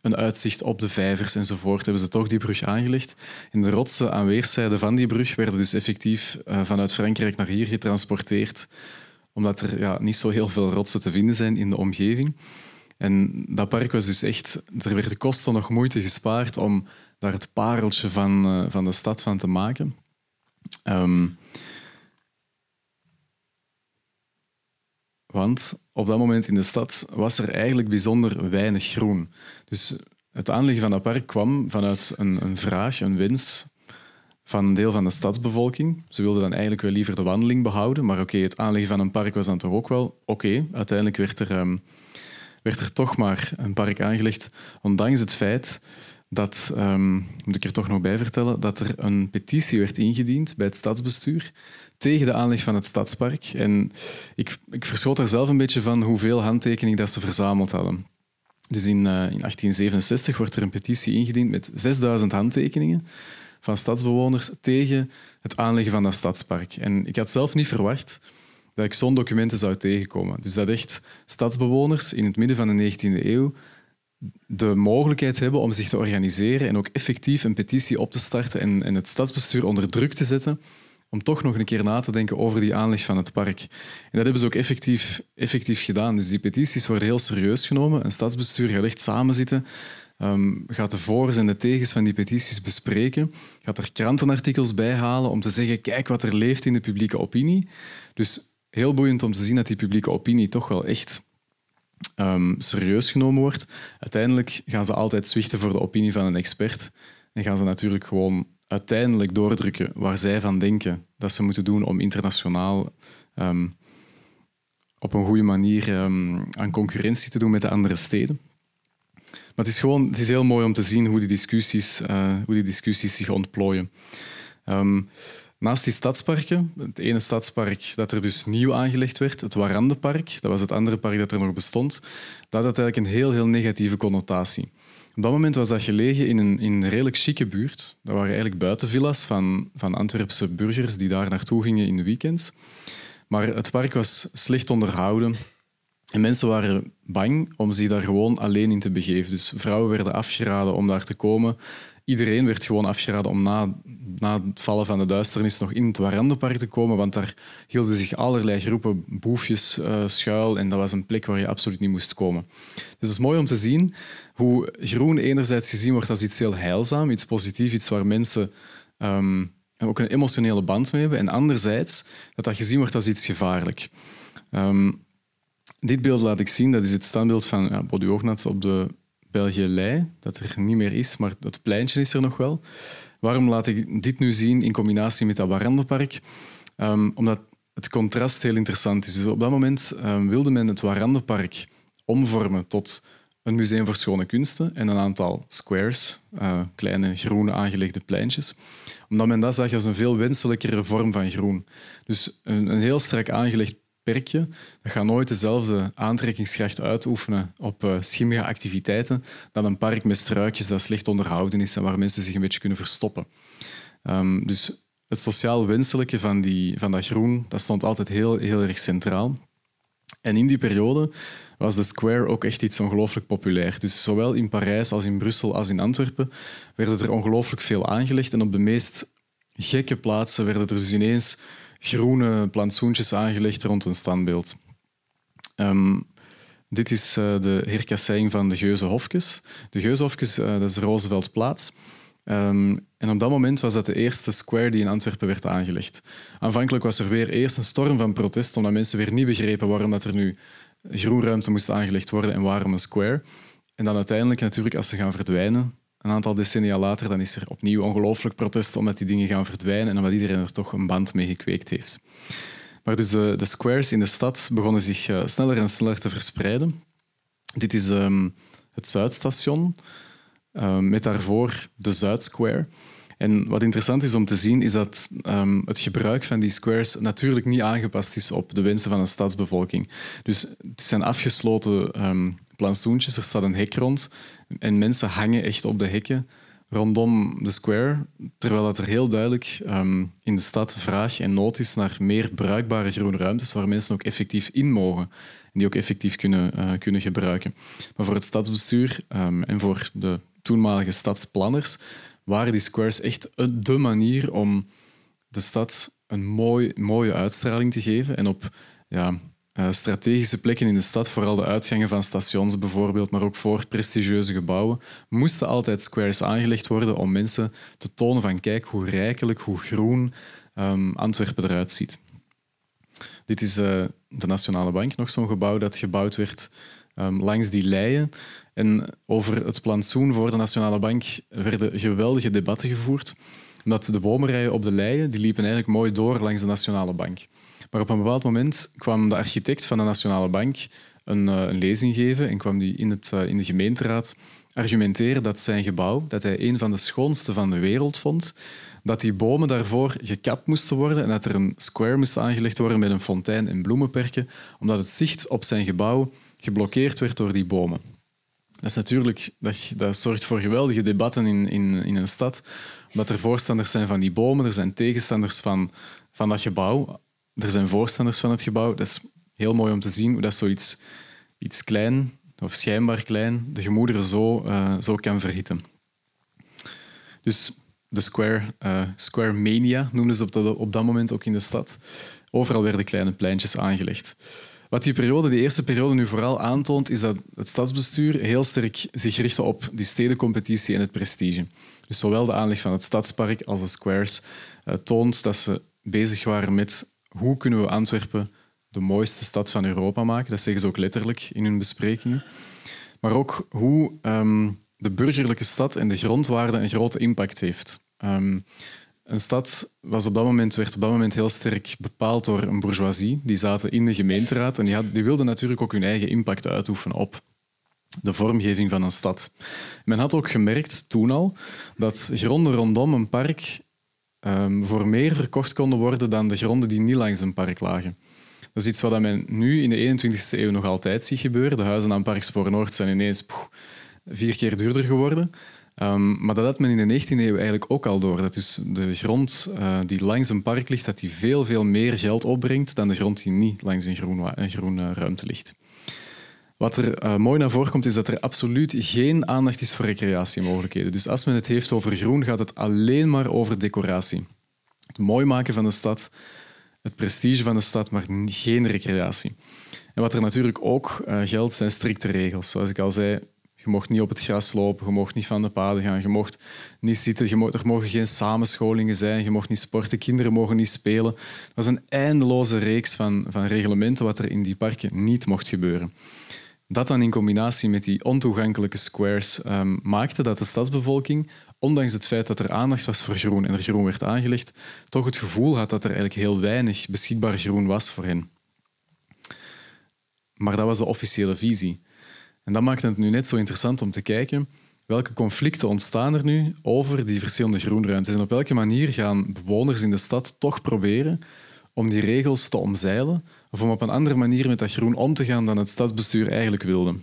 een uitzicht op de vijvers enzovoort, hebben ze toch die brug aangelegd. En de rotsen aan weerszijden van die brug werden dus effectief vanuit Frankrijk naar hier getransporteerd, omdat er ja, niet zo heel veel rotsen te vinden zijn in de omgeving. En dat park was dus echt... Er werden kosten nog moeite gespaard om daar het pareltje van, uh, van de stad van te maken. Um, Want op dat moment in de stad was er eigenlijk bijzonder weinig groen. Dus het aanleggen van dat park kwam vanuit een, een vraag, een wens van een deel van de stadsbevolking. Ze wilden dan eigenlijk wel liever de wandeling behouden, maar oké, het aanleggen van een park was dan toch ook wel oké. Uiteindelijk werd er, um, werd er toch maar een park aangelegd, ondanks het feit dat, um, ik er toch nog bij vertellen, dat er een petitie werd ingediend bij het stadsbestuur tegen de aanleg van het stadspark. En ik, ik verschoot daar zelf een beetje van hoeveel handtekeningen dat ze verzameld hadden. Dus in, uh, in 1867 wordt er een petitie ingediend met 6000 handtekeningen van stadsbewoners tegen het aanleggen van dat stadspark. En ik had zelf niet verwacht dat ik zo'n documenten zou tegenkomen. Dus dat echt stadsbewoners in het midden van de 19e eeuw de mogelijkheid hebben om zich te organiseren en ook effectief een petitie op te starten en, en het stadsbestuur onder druk te zetten om toch nog een keer na te denken over die aanleg van het park. En dat hebben ze ook effectief, effectief gedaan. Dus die petities worden heel serieus genomen. Een stadsbestuur gaat echt samenzitten, um, gaat de voor's en de tegens van die petities bespreken, gaat er krantenartikels bij halen om te zeggen, kijk wat er leeft in de publieke opinie. Dus heel boeiend om te zien dat die publieke opinie toch wel echt um, serieus genomen wordt. Uiteindelijk gaan ze altijd zwichten voor de opinie van een expert en gaan ze natuurlijk gewoon uiteindelijk doordrukken waar zij van denken dat ze moeten doen om internationaal um, op een goede manier aan concurrentie te doen met de andere steden. Maar het is, gewoon, het is heel mooi om te zien hoe die discussies, uh, hoe die discussies zich ontplooien. Um, naast die stadsparken, het ene stadspark dat er dus nieuw aangelegd werd, het Warandepark, dat was het andere park dat er nog bestond, dat had eigenlijk een heel, heel negatieve connotatie. Op dat moment was dat gelegen in een, in een redelijk chique buurt. Dat waren eigenlijk buitenvilla's van, van Antwerpse burgers die daar naartoe gingen in de weekends. Maar het park was slecht onderhouden. En mensen waren bang om zich daar gewoon alleen in te begeven. Dus vrouwen werden afgeraden om daar te komen. Iedereen werd gewoon afgeraden om na, na het vallen van de duisternis nog in het Warandepark te komen, want daar hielden zich allerlei groepen boefjes uh, schuil en dat was een plek waar je absoluut niet moest komen. Dus het is mooi om te zien hoe groen enerzijds gezien wordt als iets heel heilzaam, iets positiefs, iets waar mensen um, ook een emotionele band mee hebben, en anderzijds dat dat gezien wordt als iets gevaarlijk. Um, dit beeld laat ik zien, dat is het standbeeld van ja, Body op de België-Lei, dat er niet meer is, maar het pleintje is er nog wel. Waarom laat ik dit nu zien in combinatie met dat Warandenpark? Um, omdat het contrast heel interessant is. Dus op dat moment um, wilde men het Warandenpark omvormen tot een museum voor schone kunsten en een aantal squares, uh, kleine groene aangelegde pleintjes, omdat men dat zag als een veel wenselijkere vorm van groen. Dus een, een heel strak aangelegd perkje, dat gaat nooit dezelfde aantrekkingskracht uitoefenen op uh, schimmige activiteiten dan een park met struikjes dat slecht onderhouden is en waar mensen zich een beetje kunnen verstoppen. Um, dus het sociaal wenselijke van, die, van dat groen dat stond altijd heel, heel erg centraal. En in die periode was de square ook echt iets ongelooflijk populair. Dus zowel in Parijs als in Brussel als in Antwerpen werden er ongelooflijk veel aangelegd. En op de meest gekke plaatsen werden er dus ineens groene plantsoentjes aangelegd rond een standbeeld. Um, dit is uh, de herkassering van de Geuzenhofjes. De Geuzenhofjes, uh, dat is Rooseveltplaats. Um, en op dat moment was dat de eerste square die in Antwerpen werd aangelegd. Aanvankelijk was er weer eerst een storm van protest, omdat mensen weer niet begrepen waarom dat er nu groenruimte moest aangelegd worden en waarom een square. En dan uiteindelijk natuurlijk, als ze gaan verdwijnen, een aantal decennia later, dan is er opnieuw ongelooflijk protest omdat die dingen gaan verdwijnen en omdat iedereen er toch een band mee gekweekt heeft. Maar dus de, squares in de stad begonnen zich uh, sneller en sneller te verspreiden. Dit is um, het Zuidstation, uh, met daarvoor de Zuidsquare. En wat interessant is om te zien, is dat um, het gebruik van die squares natuurlijk niet aangepast is op de wensen van de stadsbevolking. Dus het zijn afgesloten um, plantsoentjes, er staat een hek rond en mensen hangen echt op de hekken rondom de square, terwijl dat er heel duidelijk um, in de stad vraag en nood is naar meer bruikbare groene ruimtes waar mensen ook effectief in mogen en die ook effectief kunnen, uh, kunnen gebruiken. Maar voor het stadsbestuur um, en voor de toenmalige stadsplanners waren die squares echt de manier om de stad een mooi, mooie uitstraling te geven en op ja, uh, strategische plekken in de stad, vooral de uitgangen van stations bijvoorbeeld, maar ook voor prestigieuze gebouwen, moesten altijd squares aangelegd worden om mensen te tonen van kijk hoe rijkelijk, hoe groen um, Antwerpen eruit ziet. Dit is uh, de Nationale Bank, nog zo'n gebouw dat gebouwd werd um, langs die leien. En over het plantsoen voor de Nationale Bank werden geweldige debatten gevoerd, omdat de bomenrijen op de leien die liepen eigenlijk mooi door langs de Nationale Bank. Maar op een bepaald moment kwam de architect van de Nationale Bank een, uh, een lezing geven en kwam die in, het, uh, in de gemeenteraad argumenteren dat zijn gebouw, dat hij een van de schoonste van de wereld vond, dat die bomen daarvoor gekapt moesten worden en dat er een square moest aangelegd worden met een fontein en bloemenperken, omdat het zicht op zijn gebouw geblokkeerd werd door die bomen. Dat, is natuurlijk, dat, dat zorgt voor geweldige debatten in, in, in een stad, omdat er voorstanders zijn van die bomen, er zijn tegenstanders van, van dat gebouw er zijn voorstanders van het gebouw. Dat is heel mooi om te zien hoe dat zoiets iets klein, of schijnbaar klein, de gemoederen zo, uh, zo kan verhitten. Dus de Square, uh, Square Mania noemden ze op, dat, op dat moment ook in de stad. Overal werden kleine pleintjes aangelegd. Wat die periode, die eerste periode nu vooral aantoont, is dat het stadsbestuur heel sterk zich richtte op die stedencompetitie en het prestige. Dus zowel de aanleg van het stadspark als de squares uh, toont dat ze bezig waren met hoe kunnen we Antwerpen de mooiste stad van Europa maken. Dat zeggen ze ook letterlijk in hun besprekingen. Maar ook hoe um, de burgerlijke stad en de grondwaarde een grote impact heeft. Um, een stad was op dat moment, werd op dat moment heel sterk bepaald door een bourgeoisie. Die zaten in de gemeenteraad en die wilden natuurlijk ook hun eigen impact uitoefenen op de vormgeving van een stad. Men had ook gemerkt toen al dat gronden rondom een park um, voor meer verkocht konden worden dan de gronden die niet langs een park lagen. Dat is iets wat men nu in de 21ste eeuw nog altijd ziet gebeuren. De huizen aan Parkspoor Noord zijn ineens vier keer duurder geworden. Um, maar dat had men in de 19e eeuw eigenlijk ook al door. Dat dus de grond uh, die langs een park ligt, dat die veel, veel meer geld opbrengt dan de grond die niet langs een groen, een groene ruimte ligt. Wat er uh, mooi naar voren komt, is dat er absoluut geen aandacht is voor recreatiemogelijkheden. Dus als men het heeft over groen, gaat het alleen maar over decoratie. Het mooi maken van de stad, het prestige van de stad, maar geen recreatie. En wat er natuurlijk ook uh, geldt, zijn strikte regels. Zoals ik al zei, je mocht niet op het gras lopen, je mocht niet van de paden gaan, je mocht niet zitten, je mocht, er mogen geen samenscholingen zijn, je mocht niet sporten, kinderen mogen niet spelen. Het was een eindeloze reeks van, van reglementen wat er in die parken niet mocht gebeuren. Dat dan in combinatie met die ontoegankelijke squares um, maakte dat de stadsbevolking, ondanks het feit dat er aandacht was voor groen en er groen werd aangelegd, toch het gevoel had dat er eigenlijk heel weinig beschikbaar groen was voor hen. Maar dat was de officiële visie. En dat maakt het nu net zo interessant om te kijken welke conflicten ontstaan er nu over die verschillende groenruimtes en op welke manier gaan bewoners in de stad toch proberen om die regels te omzeilen of om op een andere manier met dat groen om te gaan dan het stadsbestuur eigenlijk wilde.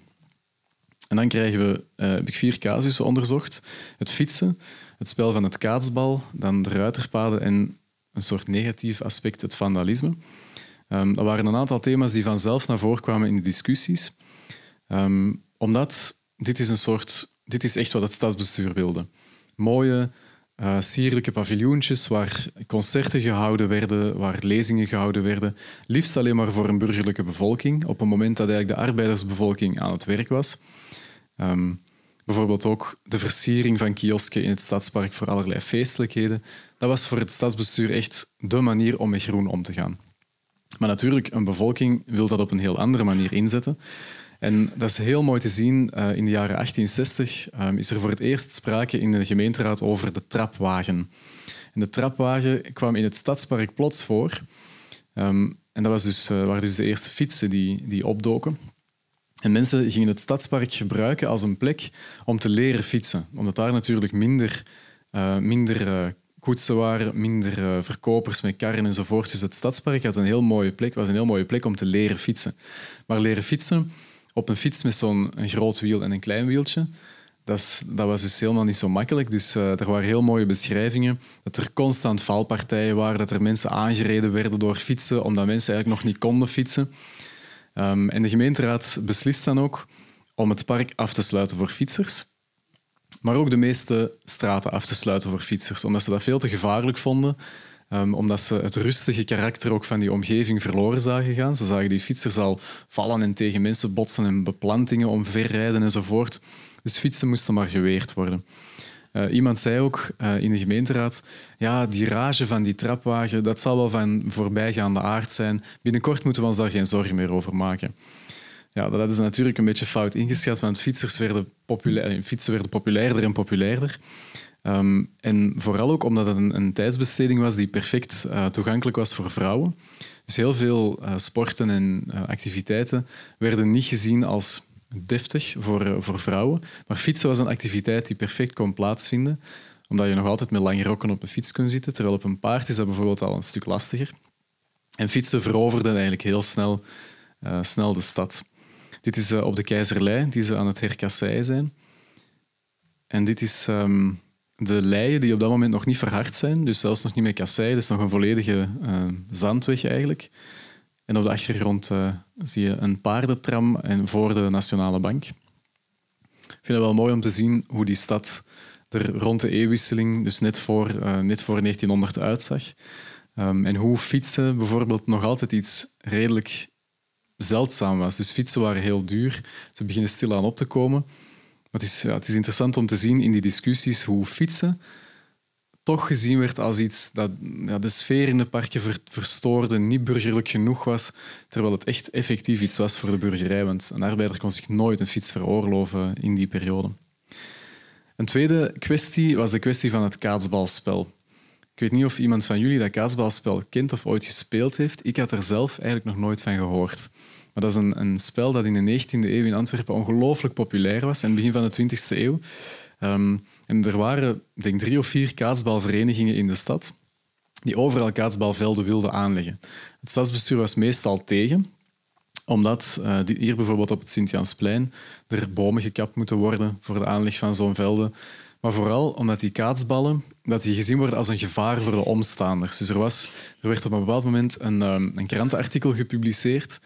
En dan krijgen we, uh, heb ik vier casussen onderzocht. Het fietsen, het spel van het kaatsbal, dan de ruiterpaden en een soort negatief aspect, het vandalisme. Um, dat waren een aantal thema's die vanzelf naar voren kwamen in de discussies. Um, omdat dit is een soort, dit is echt wat het stadsbestuur wilde. Mooie, uh, sierlijke paviljoentjes waar concerten gehouden werden, waar lezingen gehouden werden. Liefst alleen maar voor een burgerlijke bevolking, op een moment dat eigenlijk de arbeidersbevolking aan het werk was. Um, bijvoorbeeld ook de versiering van kiosken in het stadspark voor allerlei feestelijkheden. Dat was voor het stadsbestuur echt de manier om met groen om te gaan. Maar natuurlijk, een bevolking wil dat op een heel andere manier inzetten. En dat is heel mooi te zien. Eh, in de jaren 1860 ehm, is er voor het eerst sprake in de gemeenteraad over de trapwagen. En de trapwagen kwam in het stadspark plots voor. Ehm, en dat was dus, uh, waren dus de eerste fietsen die, die opdoken. En mensen gingen het stadspark gebruiken als een plek om te leren fietsen. Omdat daar natuurlijk minder, uh, minder koetsen waren, minder verkopers met karren enzovoort. Dus het stadspark had een heel mooie plek, was een heel mooie plek om te leren fietsen. Maar leren fietsen op een fiets met zo'n groot wiel en een klein wieltje. Dat, dat, was dus helemaal niet zo makkelijk. Dus uh, er waren heel mooie beschrijvingen. Dat er constant valpartijen waren, dat er mensen aangereden werden door fietsen, omdat mensen eigenlijk nog niet konden fietsen. Um, en de gemeenteraad beslist dan ook om het park af te sluiten voor fietsers. Maar ook de meeste straten af te sluiten voor fietsers, omdat ze dat veel te gevaarlijk vonden. Um, omdat ze het rustige karakter ook van die omgeving verloren zagen gaan. Ze zagen die fietsers al vallen en tegen mensen botsen en beplantingen omverrijden enzovoort. Dus fietsen moesten maar geweerd worden. Uh, iemand zei ook uh, in de gemeenteraad, ja, die rage van die trapwagen, dat zal wel van voorbijgaande aard zijn. Binnenkort moeten we ons daar geen zorgen meer over maken. Ja, dat is natuurlijk een beetje fout ingeschat, want fietsers werden populair, fietsen werden populairder en populairder. Um, en vooral ook omdat het een, een tijdsbesteding was die perfect uh, toegankelijk was voor vrouwen. Dus heel veel uh, sporten en uh, activiteiten werden niet gezien als deftig voor, voor vrouwen. Maar fietsen was een activiteit die perfect kon plaatsvinden, omdat je nog altijd met lange rokken op een fiets kunt zitten, terwijl op een paard is dat bijvoorbeeld al een stuk lastiger. En fietsen veroverden eigenlijk heel snel, snel de stad. Dit is op de Keizerlei, die ze aan het herkasseien zijn. En dit is... Um, de leien die op dat moment nog niet verhard zijn, dus zelfs nog niet met kassei, dus nog een volledige uh, zandweg eigenlijk. En op de achtergrond uh, zie je een paardentram en voor de Nationale Bank. Ik vind het wel mooi om te zien hoe die stad er rond de eeuwwisseling, dus net voor, uh, net voor 1900, uitzag. Um, en hoe fietsen bijvoorbeeld nog altijd iets redelijk zeldzaam was. Dus fietsen waren heel duur. Ze beginnen stilaan op te komen het is, ja, het is interessant om te zien in die discussies hoe fietsen toch gezien werd als iets dat ja, de sfeer in de parken verstoorde, niet burgerlijk genoeg was, terwijl het echt effectief iets was voor de burgerij, want een arbeider kon zich nooit een fiets veroorloven in die periode. Een tweede kwestie was de kwestie van het kaatsbalspel. Ik weet niet of iemand van jullie dat kaatsbalspel kent of ooit gespeeld heeft. Ik had er zelf eigenlijk nog nooit van gehoord. Maar dat is een, spel dat in de 19e eeuw in Antwerpen ongelooflijk populair was, in het begin van de 20e eeuw. Um, en er waren, denk drie of vier kaatsbalverenigingen in de stad die overal kaatsbalvelden wilden aanleggen. Het stadsbestuur was meestal tegen, omdat uh, hier bijvoorbeeld op het Sint-Jansplein er bomen gekapt moeten worden voor de aanleg van zo'n velden. Maar vooral omdat die kaatsballen dat die gezien worden als een gevaar voor de omstaanders. Dus er, was, er werd op een bepaald moment een, um, een krantenartikel gepubliceerd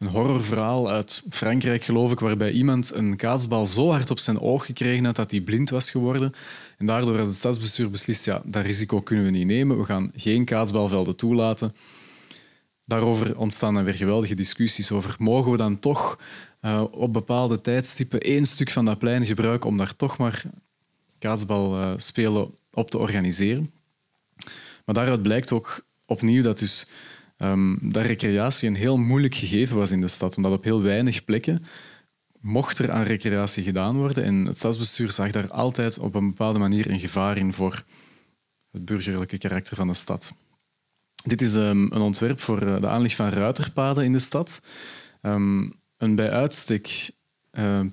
een horrorverhaal uit Frankrijk, geloof ik, waarbij iemand een kaatsbal zo hard op zijn oog gekregen had dat hij blind was geworden. En daardoor had het stadsbestuur beslist, ja, dat risico kunnen we niet nemen. We gaan geen kaatsbalvelden toelaten. Daarover ontstaan dan weer geweldige discussies over mogen we dan toch uh, op bepaalde tijdstippen één stuk van dat plein gebruiken om daar toch maar kaatsbal uh, spelen op te organiseren. Maar daaruit blijkt ook opnieuw dat dus um, dat recreatie een heel moeilijk gegeven was in de stad, omdat op heel weinig plekken mocht er aan recreatie gedaan worden. En het stadsbestuur zag daar altijd op een bepaalde manier een gevaar in voor het burgerlijke karakter van de stad. Dit is um, een ontwerp voor uh, de aanleg van ruiterpaden in de stad. Um, een bij uitstek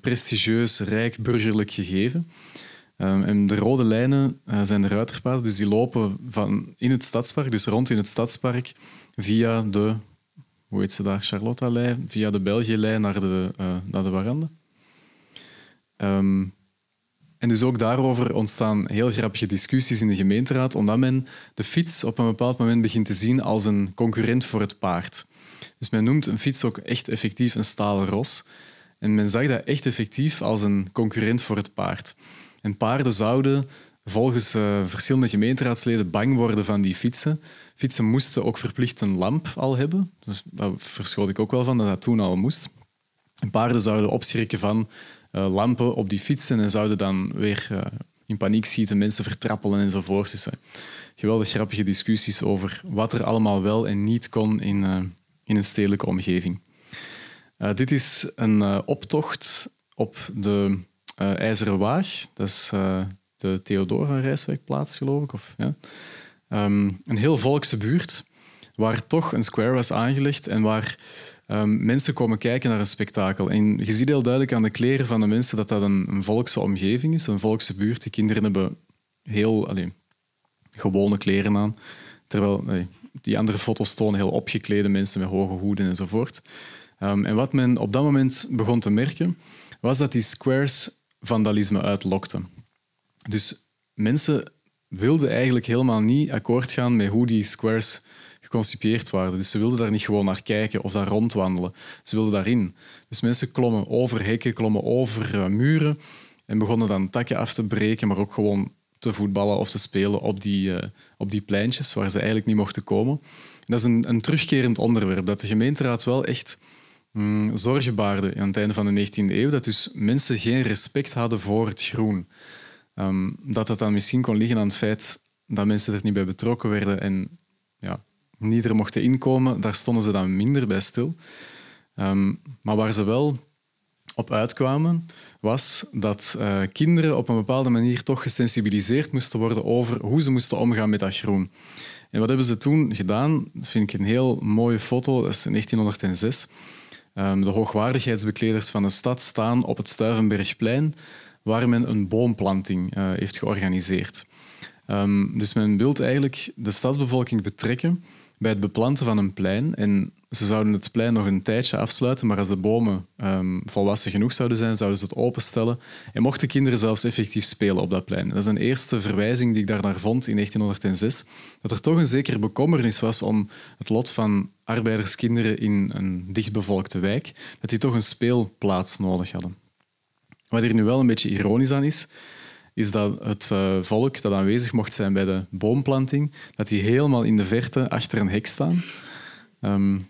prestigieus, rijk burgerlijk gegeven. En de rode lijnen uh, zijn de ruiterpaden, dus die lopen van in het stadspark, dus rond in het stadspark, via de, hoe heet ze daar, Charlotta-lijn, via de België-lijn naar de, uh, naar de Warande. Um, en dus ook daarover ontstaan heel grappige discussies in de gemeenteraad, omdat men de fiets op een bepaald moment begint te zien als een concurrent voor het paard. Dus men noemt een fiets ook echt effectief een stalen ros. En men zag dat echt effectief als een concurrent voor het paard. En paarden zouden volgens uh, verschillende gemeenteraadsleden bang worden van die fietsen. Fietsen moesten ook verplicht een lamp al hebben. Dus daar verschoot ik ook wel van dat dat toen al moest. En paarden zouden opschrikken van uh, lampen op die fietsen en zouden dan weer uh, in paniek schieten, mensen vertrappelen enzovoort. Dus geweldig grappige discussies over wat er allemaal wel en niet kon in, in een stedelijke omgeving. dit is een optocht op de IJzeren Waag. Dat is de Theodor van Rijswijkplaats, geloof ik. Of, ja. Um, een heel volkse buurt, waar toch een square was aangelegd en waar um, mensen komen kijken naar een spektakel. En je ziet heel duidelijk aan de kleren van de mensen dat dat een, een volkse omgeving is, een volkse buurt. De kinderen hebben heel allez, gewone kleren aan, terwijl die andere foto's tonen heel opgeklede mensen met hoge hoeden enzovoort. Um, en wat men op dat moment begon te merken, was dat die squares vandalisme uitlokte. Dus mensen wilden eigenlijk helemaal niet akkoord gaan met hoe die squares geconcipieerd waren. Dus ze wilden daar niet gewoon naar kijken of daar rondwandelen. Ze wilden daarin. Dus mensen klommen over hekken, klommen over uh, muren en begonnen dan takken af te breken, maar ook gewoon te voetballen of te spelen op die, uh, op die pleintjes waar ze eigenlijk niet mochten komen. En dat is een, een terugkerend onderwerp dat de gemeenteraad wel echt mm, zorgen baarde aan het einde van de 19e eeuw, dat dus mensen geen respect hadden voor het groen. Um, dat dat dan misschien kon liggen aan het feit dat mensen er niet bij betrokken werden en ja, niet er mochten inkomen, daar stonden ze dan minder bij stil. Um, maar waar ze wel op uitkwamen, was dat uh, kinderen op een bepaalde manier toch gesensibiliseerd moesten worden over hoe ze moesten omgaan met dat groen. En wat hebben ze toen gedaan? Dat vind ik een heel mooie foto. Dat is in 1906. Um, de hoogwaardigheidsbekleders van de stad staan op het Stuivenbergplein, waar men een boomplanting uh, heeft georganiseerd. Um, dus men wil eigenlijk de stadsbevolking betrekken bij het beplanten van een plein. En ze zouden het plein nog een tijdje afsluiten, maar als de bomen um, volwassen genoeg zouden zijn, zouden ze het openstellen. En mochten kinderen zelfs effectief spelen op dat plein. Dat is een eerste verwijzing die ik daarnaar vond in 1906. Dat er toch een zekere bekommernis was om het lot van arbeiderskinderen in een dichtbevolkte wijk, dat die toch een speelplaats nodig hadden. Wat hier nu wel een beetje ironisch aan is, is dat het uh, volk dat aanwezig mocht zijn bij de boomplanting, dat die helemaal in de verte achter een hek staan. Um,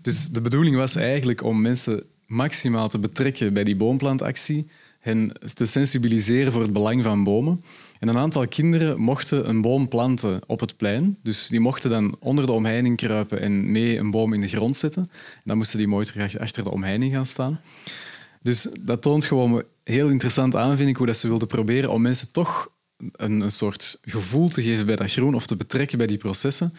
dus de bedoeling was eigenlijk om mensen maximaal te betrekken bij die boomplantactie, hen te sensibiliseren voor het belang van bomen. En een aantal kinderen mochten een boom planten op het plein. Dus die mochten dan onder de omheining kruipen en mee een boom in de grond zetten. En dan moesten die mooi terug achter de omheining gaan staan. Dus dat toont gewoon heel interessant aan, vind ik, hoe dat ze wilden proberen om mensen toch een, soort gevoel te geven bij dat groen of te betrekken bij die processen.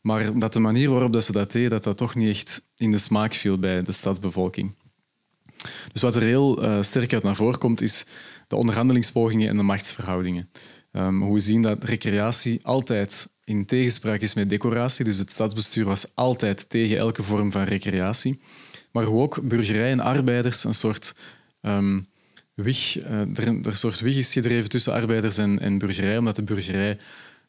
Maar dat de manier waarop dat ze dat deden, dat dat toch niet echt in de smaak viel bij de stadsbevolking. Dus wat er heel uh, sterk uit naar voren komt, is de onderhandelingspogingen en de machtsverhoudingen. Um, hoe we zien dat recreatie altijd in tegenspraak is met decoratie. Dus het stadsbestuur was altijd tegen elke vorm van recreatie. Maar hoe ook burgerij en arbeiders een soort um, wig, uh, er, een, soort wig is gedreven tussen arbeiders en, en burgerij, omdat de burgerij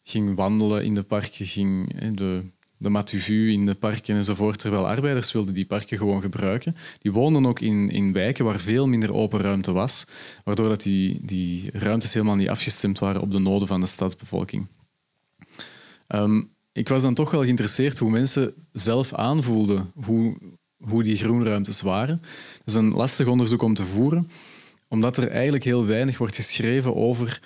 ging wandelen in de parken, ging de de Matuvu in de parken enzovoort, terwijl arbeiders wilden die parken gewoon gebruiken. Die woonden ook in, in wijken waar veel minder open ruimte was, waardoor dat die, die ruimtes helemaal niet afgestemd waren op de noden van de stadsbevolking. Um, ik was dan toch wel geïnteresseerd hoe mensen zelf aanvoelden hoe, hoe die groenruimtes waren. Dat is een lastig onderzoek om te voeren, omdat er eigenlijk heel weinig wordt geschreven over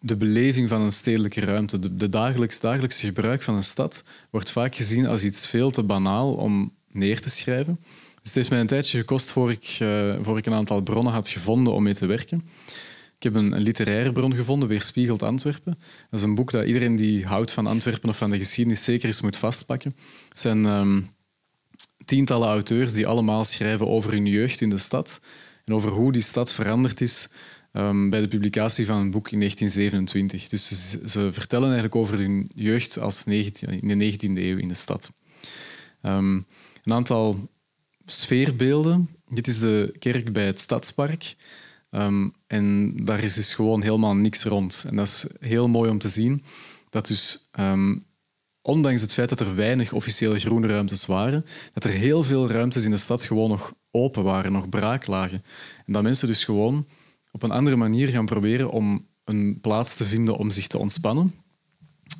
de beleving van een stedelijke ruimte. De, dagelijks, dagelijkse gebruik van een stad wordt vaak gezien als iets veel te banaal om neer te schrijven. Dus het heeft mij een tijdje gekost voor ik, uh, voor ik een aantal bronnen had gevonden om mee te werken. Ik heb een, literaire bron gevonden, Weerspiegeld Antwerpen. Dat is een boek dat iedereen die houdt van Antwerpen of van de geschiedenis zeker eens moet vastpakken. Het zijn um, tientallen auteurs die allemaal schrijven over hun jeugd in de stad en over hoe die stad veranderd is um, bij de publicatie van een boek in 1927. Dus ze, vertellen eigenlijk over hun jeugd als 19, in de 19e eeuw in de stad. Um, een aantal sfeerbeelden. Dit is de kerk bij het Stadspark. Um, en daar is dus gewoon helemaal niks rond. En dat is heel mooi om te zien. Dat dus, ondanks het feit dat er weinig officiële groene ruimtes waren, dat er heel veel ruimtes in de stad gewoon nog open waren, nog braak lagen. En dat mensen dus gewoon op een andere manier gaan proberen om een plaats te vinden om zich te ontspannen.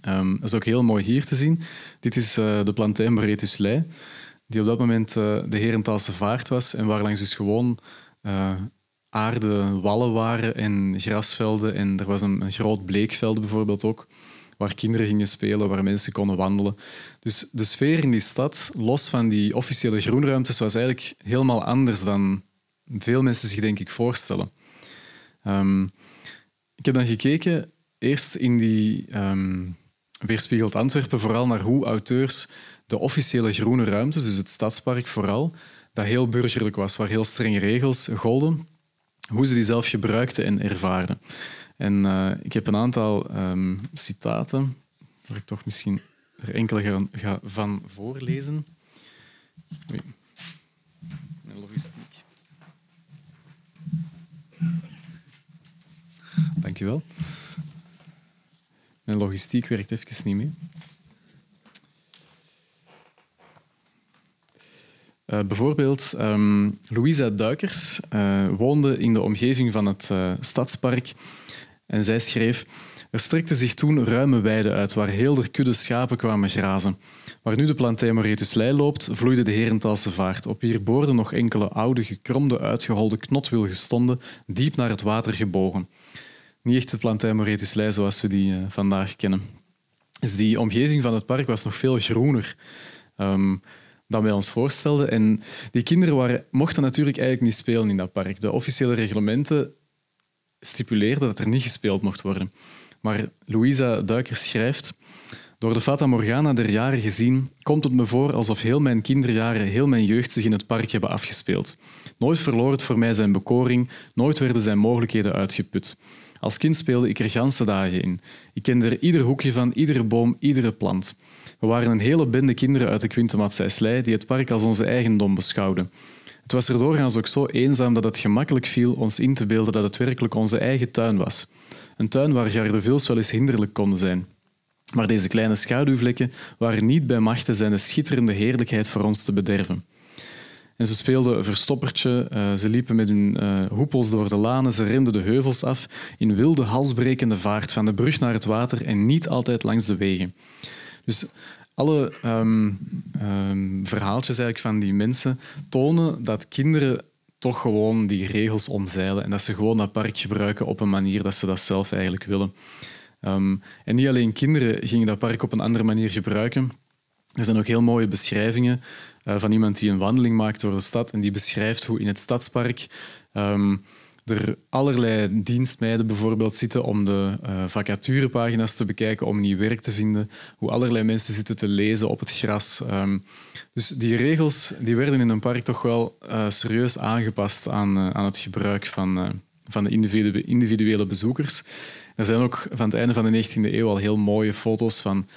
Um, dat is ook heel mooi hier te zien. Dit is uh, de plantijn Boretus Lei, die op dat moment uh, de Herentaalse vaart was en waar langs dus gewoon uh, aarde wallen waren en grasvelden. En er was een, een groot bleekveld bijvoorbeeld ook, waar kinderen gingen spelen, waar mensen konden wandelen. Dus de sfeer in die stad, los van die officiële groenruimtes, was eigenlijk helemaal anders dan veel mensen zich denk ik voorstellen. Um, ik heb dan gekeken, eerst in die um, Weerspiegeld Antwerpen, vooral naar hoe auteurs de officiële groene ruimtes, dus het stadspark vooral, dat heel burgerlijk was, waar heel strenge regels golden, hoe ze die zelf gebruikten en ervaarden. En uh, ik heb een aantal um, citaten, waar ik toch misschien er enkele ga, ga van voorlezen. Logistiek. Dankjewel. Mijn logistiek werkt even niet mee. Uh, bijvoorbeeld, um, Louisa Duikers uh, woonde in de omgeving van het uh, stadspark en zij schreef er strekte zich toen ruime weide uit waar heel de kudde schapen kwamen grazen. Waar nu de plantijn Moretuslei loopt, vloeide de Herentaalse vaart. Op hier boorden nog enkele oude, gekromde, uitgeholde knotwilgen stonden, diep naar het water gebogen. Niet echt de plantijn Moretuslei zoals we die uh, vandaag kennen. Dus die omgeving van het park was nog veel groener. Um, dan wij ons voorstelden. En die kinderen waren, mochten natuurlijk eigenlijk niet spelen in dat park. De officiële reglementen stipuleerden dat er niet gespeeld mocht worden. Maar Louisa Duiker schrijft... Door de Fata Morgana der jaren gezien, komt het me voor alsof heel mijn kinderjaren, heel mijn jeugd zich in het park hebben afgespeeld. Nooit verloor het voor mij zijn bekoring, nooit werden zijn mogelijkheden uitgeput. Als kind speelde ik er ganse dagen in. Ik kende er ieder hoekje van, iedere boom, iedere plant. We waren een hele bende kinderen uit de Quintemat die het park als onze eigendom beschouwden. Het was er doorgaans ook zo eenzaam dat het gemakkelijk viel ons in te beelden dat het werkelijk onze eigen tuin was. Een tuin waar gardervils wel eens hinderlijk konden zijn. Maar deze kleine schaduwvlekken waren niet bij machten zijn de schitterende heerlijkheid voor ons te bederven. Ze speelden verstoppertje, uh, ze liepen met hun uh, hoepels door de lanen, ze remden de heuvels af in wilde, halsbrekende vaart van de brug naar het water en niet altijd langs de wegen. Dus alle um, um, verhaaltjes eigenlijk van die mensen tonen dat kinderen toch gewoon die regels omzeilen en dat ze gewoon dat park gebruiken op een manier dat ze dat zelf eigenlijk willen. Um, en niet alleen kinderen gingen dat park op een andere manier gebruiken. Er zijn ook heel mooie beschrijvingen uh, van iemand die een wandeling maakt door de stad en die beschrijft hoe in het stadspark um, er allerlei dienstmeiden bijvoorbeeld zitten om de uh, vacaturepagina's te bekijken, om nieuw werk te vinden, hoe allerlei mensen zitten te lezen op het gras. Um, dus die regels die werden in een park toch wel uh, serieus aangepast aan, aan het gebruik van, van de individu individuele bezoekers. Er zijn ook van het einde van de 19e eeuw al heel mooie foto's van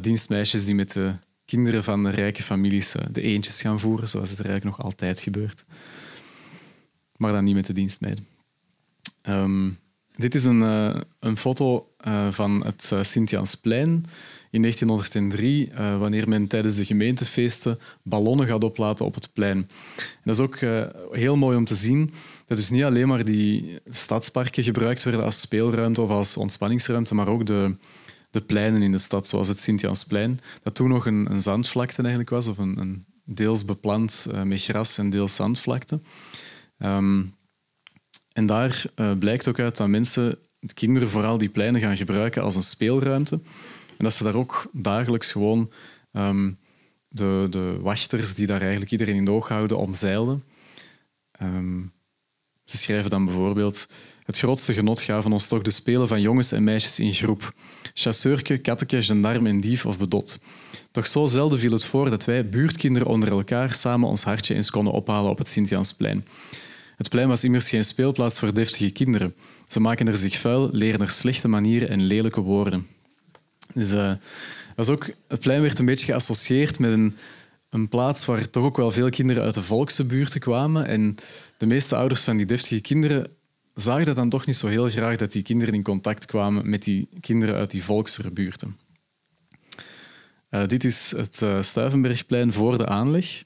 dienstmeisjes die met de kinderen van rijke families de eentjes gaan voeren, zoals het er eigenlijk nog altijd gebeurt maar dan niet met de dienstmeiden. Um, dit is een, uh, een foto uh, van het uh, Sint-Jansplein in 1903, wanneer men tijdens de gemeentefeesten ballonnen gaat oplaten op het plein. Dat is ook heel mooi om te zien dat dus niet alleen maar die stadsparken gebruikt werden als speelruimte of als ontspanningsruimte, maar ook de, de pleinen in de stad, zoals het Sint-Jansplein, dat toen nog een, een zandvlakte eigenlijk was, of een, een deels beplant met gras en deels zandvlakte. Um, en daar uh, blijkt ook uit dat mensen kinderen vooral die pleinen gaan gebruiken als een speelruimte. En dat ze daar ook dagelijks gewoon ehm, de, de wachters die daar eigenlijk iedereen in de oog houden omzeilden. Um, ze schrijven dan bijvoorbeeld het grootste genot gaven ons toch de spelen van jongens en meisjes in groep. Chasseurke, katteke, gendarme en dief of bedot. Toch zo zelden viel het voor dat wij, buurtkinderen onder elkaar, samen ons hartje eens konden ophalen op het Sint-Jansplein. Het plein was immers geen speelplaats voor deftige kinderen. Ze maken er zich vuil, leren er slechte manieren en lelijke woorden. Dus, uh, was ook, het plein werd een beetje geassocieerd met een, een plaats waar toch ook wel veel kinderen uit de volkse buurten kwamen. En de meeste ouders van die deftige kinderen zagen dan toch niet zo heel graag dat die kinderen in contact kwamen met die kinderen uit die volksere buurten. Uh, dit is het uh, Stuivenbergplein voor de aanleg.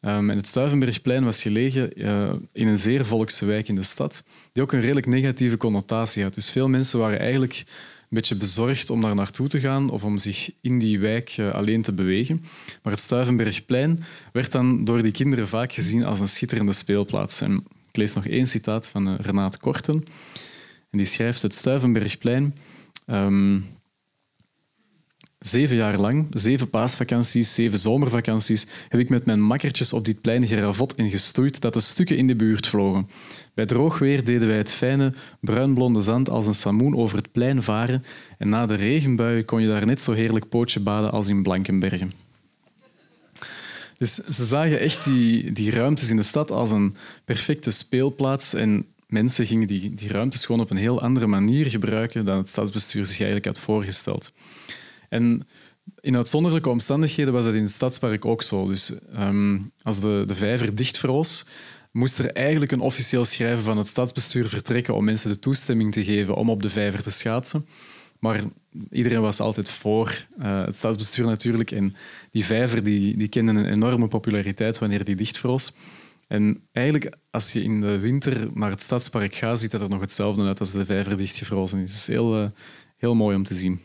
Um, en het Stuivenbergplein was gelegen uh, in een zeer volkse wijk in de stad, die ook een redelijk negatieve connotatie had. Dus veel mensen waren eigenlijk een beetje bezorgd om daar naartoe te gaan of om zich in die wijk alleen te bewegen. Maar het Stuivenbergplein werd dan door die kinderen vaak gezien als een schitterende speelplaats. En ik lees nog één citaat van uh, Renaat Korten. En die schrijft: Het Stuivenbergplein. Um, zeven jaar lang, zeven paasvakanties, zeven zomervakanties, heb ik met mijn makkertjes op dit plein geravot en gestoeid dat de stukken in de buurt vlogen. Bij droog weer deden wij het fijne, bruinblonde zand als een samoen over het plein varen en na de regenbuien kon je daar net zo heerlijk pootje baden als in Blankenbergen. Dus ze zagen echt die, die ruimtes in de stad als een perfecte speelplaats. En mensen gingen die, die ruimtes gewoon op een heel andere manier gebruiken dan het stadsbestuur zich eigenlijk had voorgesteld. En in uitzonderlijke omstandigheden was dat in het stadspark ook zo. Dus um, als de, de vijver dichtvroos, moest er eigenlijk een officieel schrijven van het stadsbestuur vertrekken om mensen de toestemming te geven om op de vijver te schaatsen. Maar iedereen was altijd voor uh, het stadsbestuur natuurlijk. En die vijver die, die kende een enorme populariteit wanneer die dichtvroos. En eigenlijk, als je in de winter naar het stadspark gaat, ziet dat er nog hetzelfde uit als de vijver dichtgevrozen is. Het is heel, uh, heel mooi om te zien.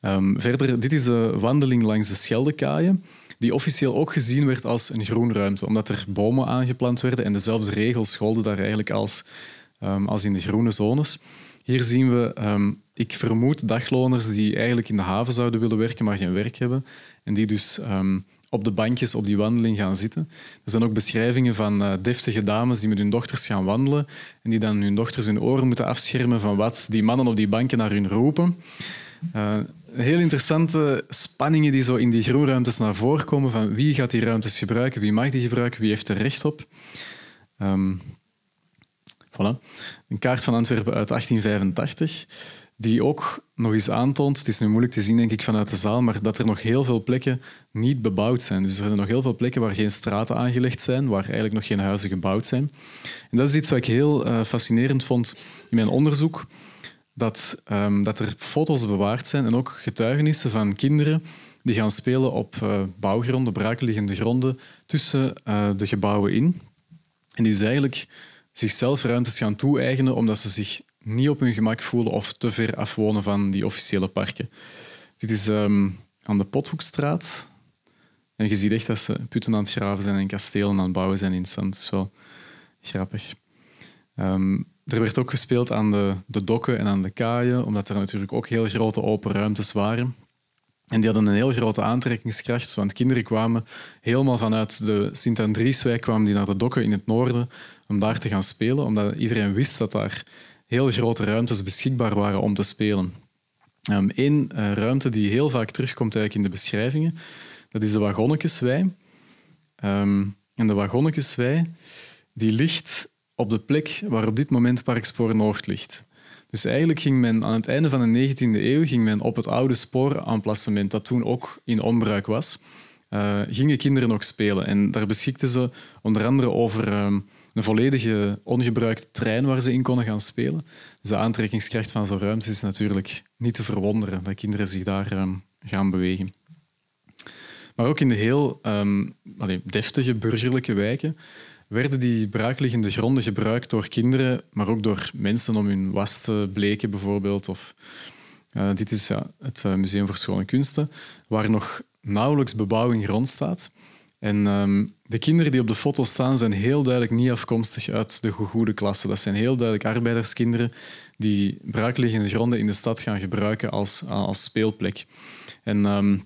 Um, verder, dit is de wandeling langs de Scheldekaaien, die officieel ook gezien werd als een groenruimte, omdat er bomen aangeplant werden en dezelfde regels golden daar eigenlijk als, um, als in de groene zones. Hier zien we, um, ik vermoed, dagloners die eigenlijk in de haven zouden willen werken, maar geen werk hebben. En die dus um, op de bankjes op die wandeling gaan zitten. Er zijn ook beschrijvingen van uh, deftige dames die met hun dochters gaan wandelen en die dan hun dochters hun oren moeten afschermen van wat die mannen op die banken naar hun roepen. Uh, heel interessante spanningen die zo in die groenruimtes naar voren komen van wie gaat die ruimtes gebruiken, wie mag die gebruiken, wie heeft er recht op. Um, Een kaart van Antwerpen uit 1885, die ook nog eens aantoont, het is nu moeilijk te zien denk ik vanuit de zaal, maar dat er nog heel veel plekken niet bebouwd zijn. Dus er zijn nog heel veel plekken waar geen straten aangelegd zijn, waar eigenlijk nog geen huizen gebouwd zijn. En dat is iets wat ik heel uh, fascinerend vond in mijn onderzoek, dat, um, dat er foto's bewaard zijn en ook getuigenissen van kinderen die gaan spelen op uh, bouwgronden, braakliggende gronden, tussen uh, de gebouwen in. En die dus eigenlijk zichzelf ruimtes gaan toe-eigenen omdat ze zich niet op hun gemak voelen of te ver afwonen van die officiële parken. Dit is um, aan de Pothoekstraat. En je ziet echt dat ze putten aan het graven zijn en kastelen aan het bouwen zijn in stand. Dat is wel grappig. Um, er werd ook gespeeld aan de, de dokken en aan de kaaien, omdat er natuurlijk ook heel grote open ruimtes waren. En die hadden een heel grote aantrekkingskracht, want kinderen kwamen helemaal vanuit de Sint-Andrieswijk kwamen die naar de dokken in het noorden om daar te gaan spelen, omdat iedereen wist dat daar heel grote ruimtes beschikbaar waren om te spelen. Eén uh, ruimte die heel vaak terugkomt eigenlijk in de beschrijvingen, dat is de Wagonnekeswei. Um, en de Wagonnekeswei die ligt op de plek waar op dit moment Parkspoor Noord ligt. Dus eigenlijk ging men aan het einde van de 19e eeuw ging men op het oude spooraanplacement, dat toen ook in onbruik was, uh, gingen kinderen nog spelen. En daar beschikten ze onder andere over um, een volledige ongebruikte trein waar ze in konden gaan spelen. Dus de aantrekkingskracht van zo'n ruimte is natuurlijk niet te verwonderen dat kinderen zich daar um, gaan bewegen. Maar ook in de heel allee, deftige burgerlijke wijken werden die braakliggende gronden gebruikt door kinderen, maar ook door mensen om hun was te bleken, bijvoorbeeld. Of, uh, dit is ja, het uh, Museum voor Schone Kunsten, waar nog nauwelijks bebouwing rond staat. En ehm, de kinderen die op de foto staan, zijn heel duidelijk niet afkomstig uit de goede klasse. Dat zijn heel duidelijk arbeiderskinderen die braakliggende gronden in de stad gaan gebruiken als, als speelplek. En ehm,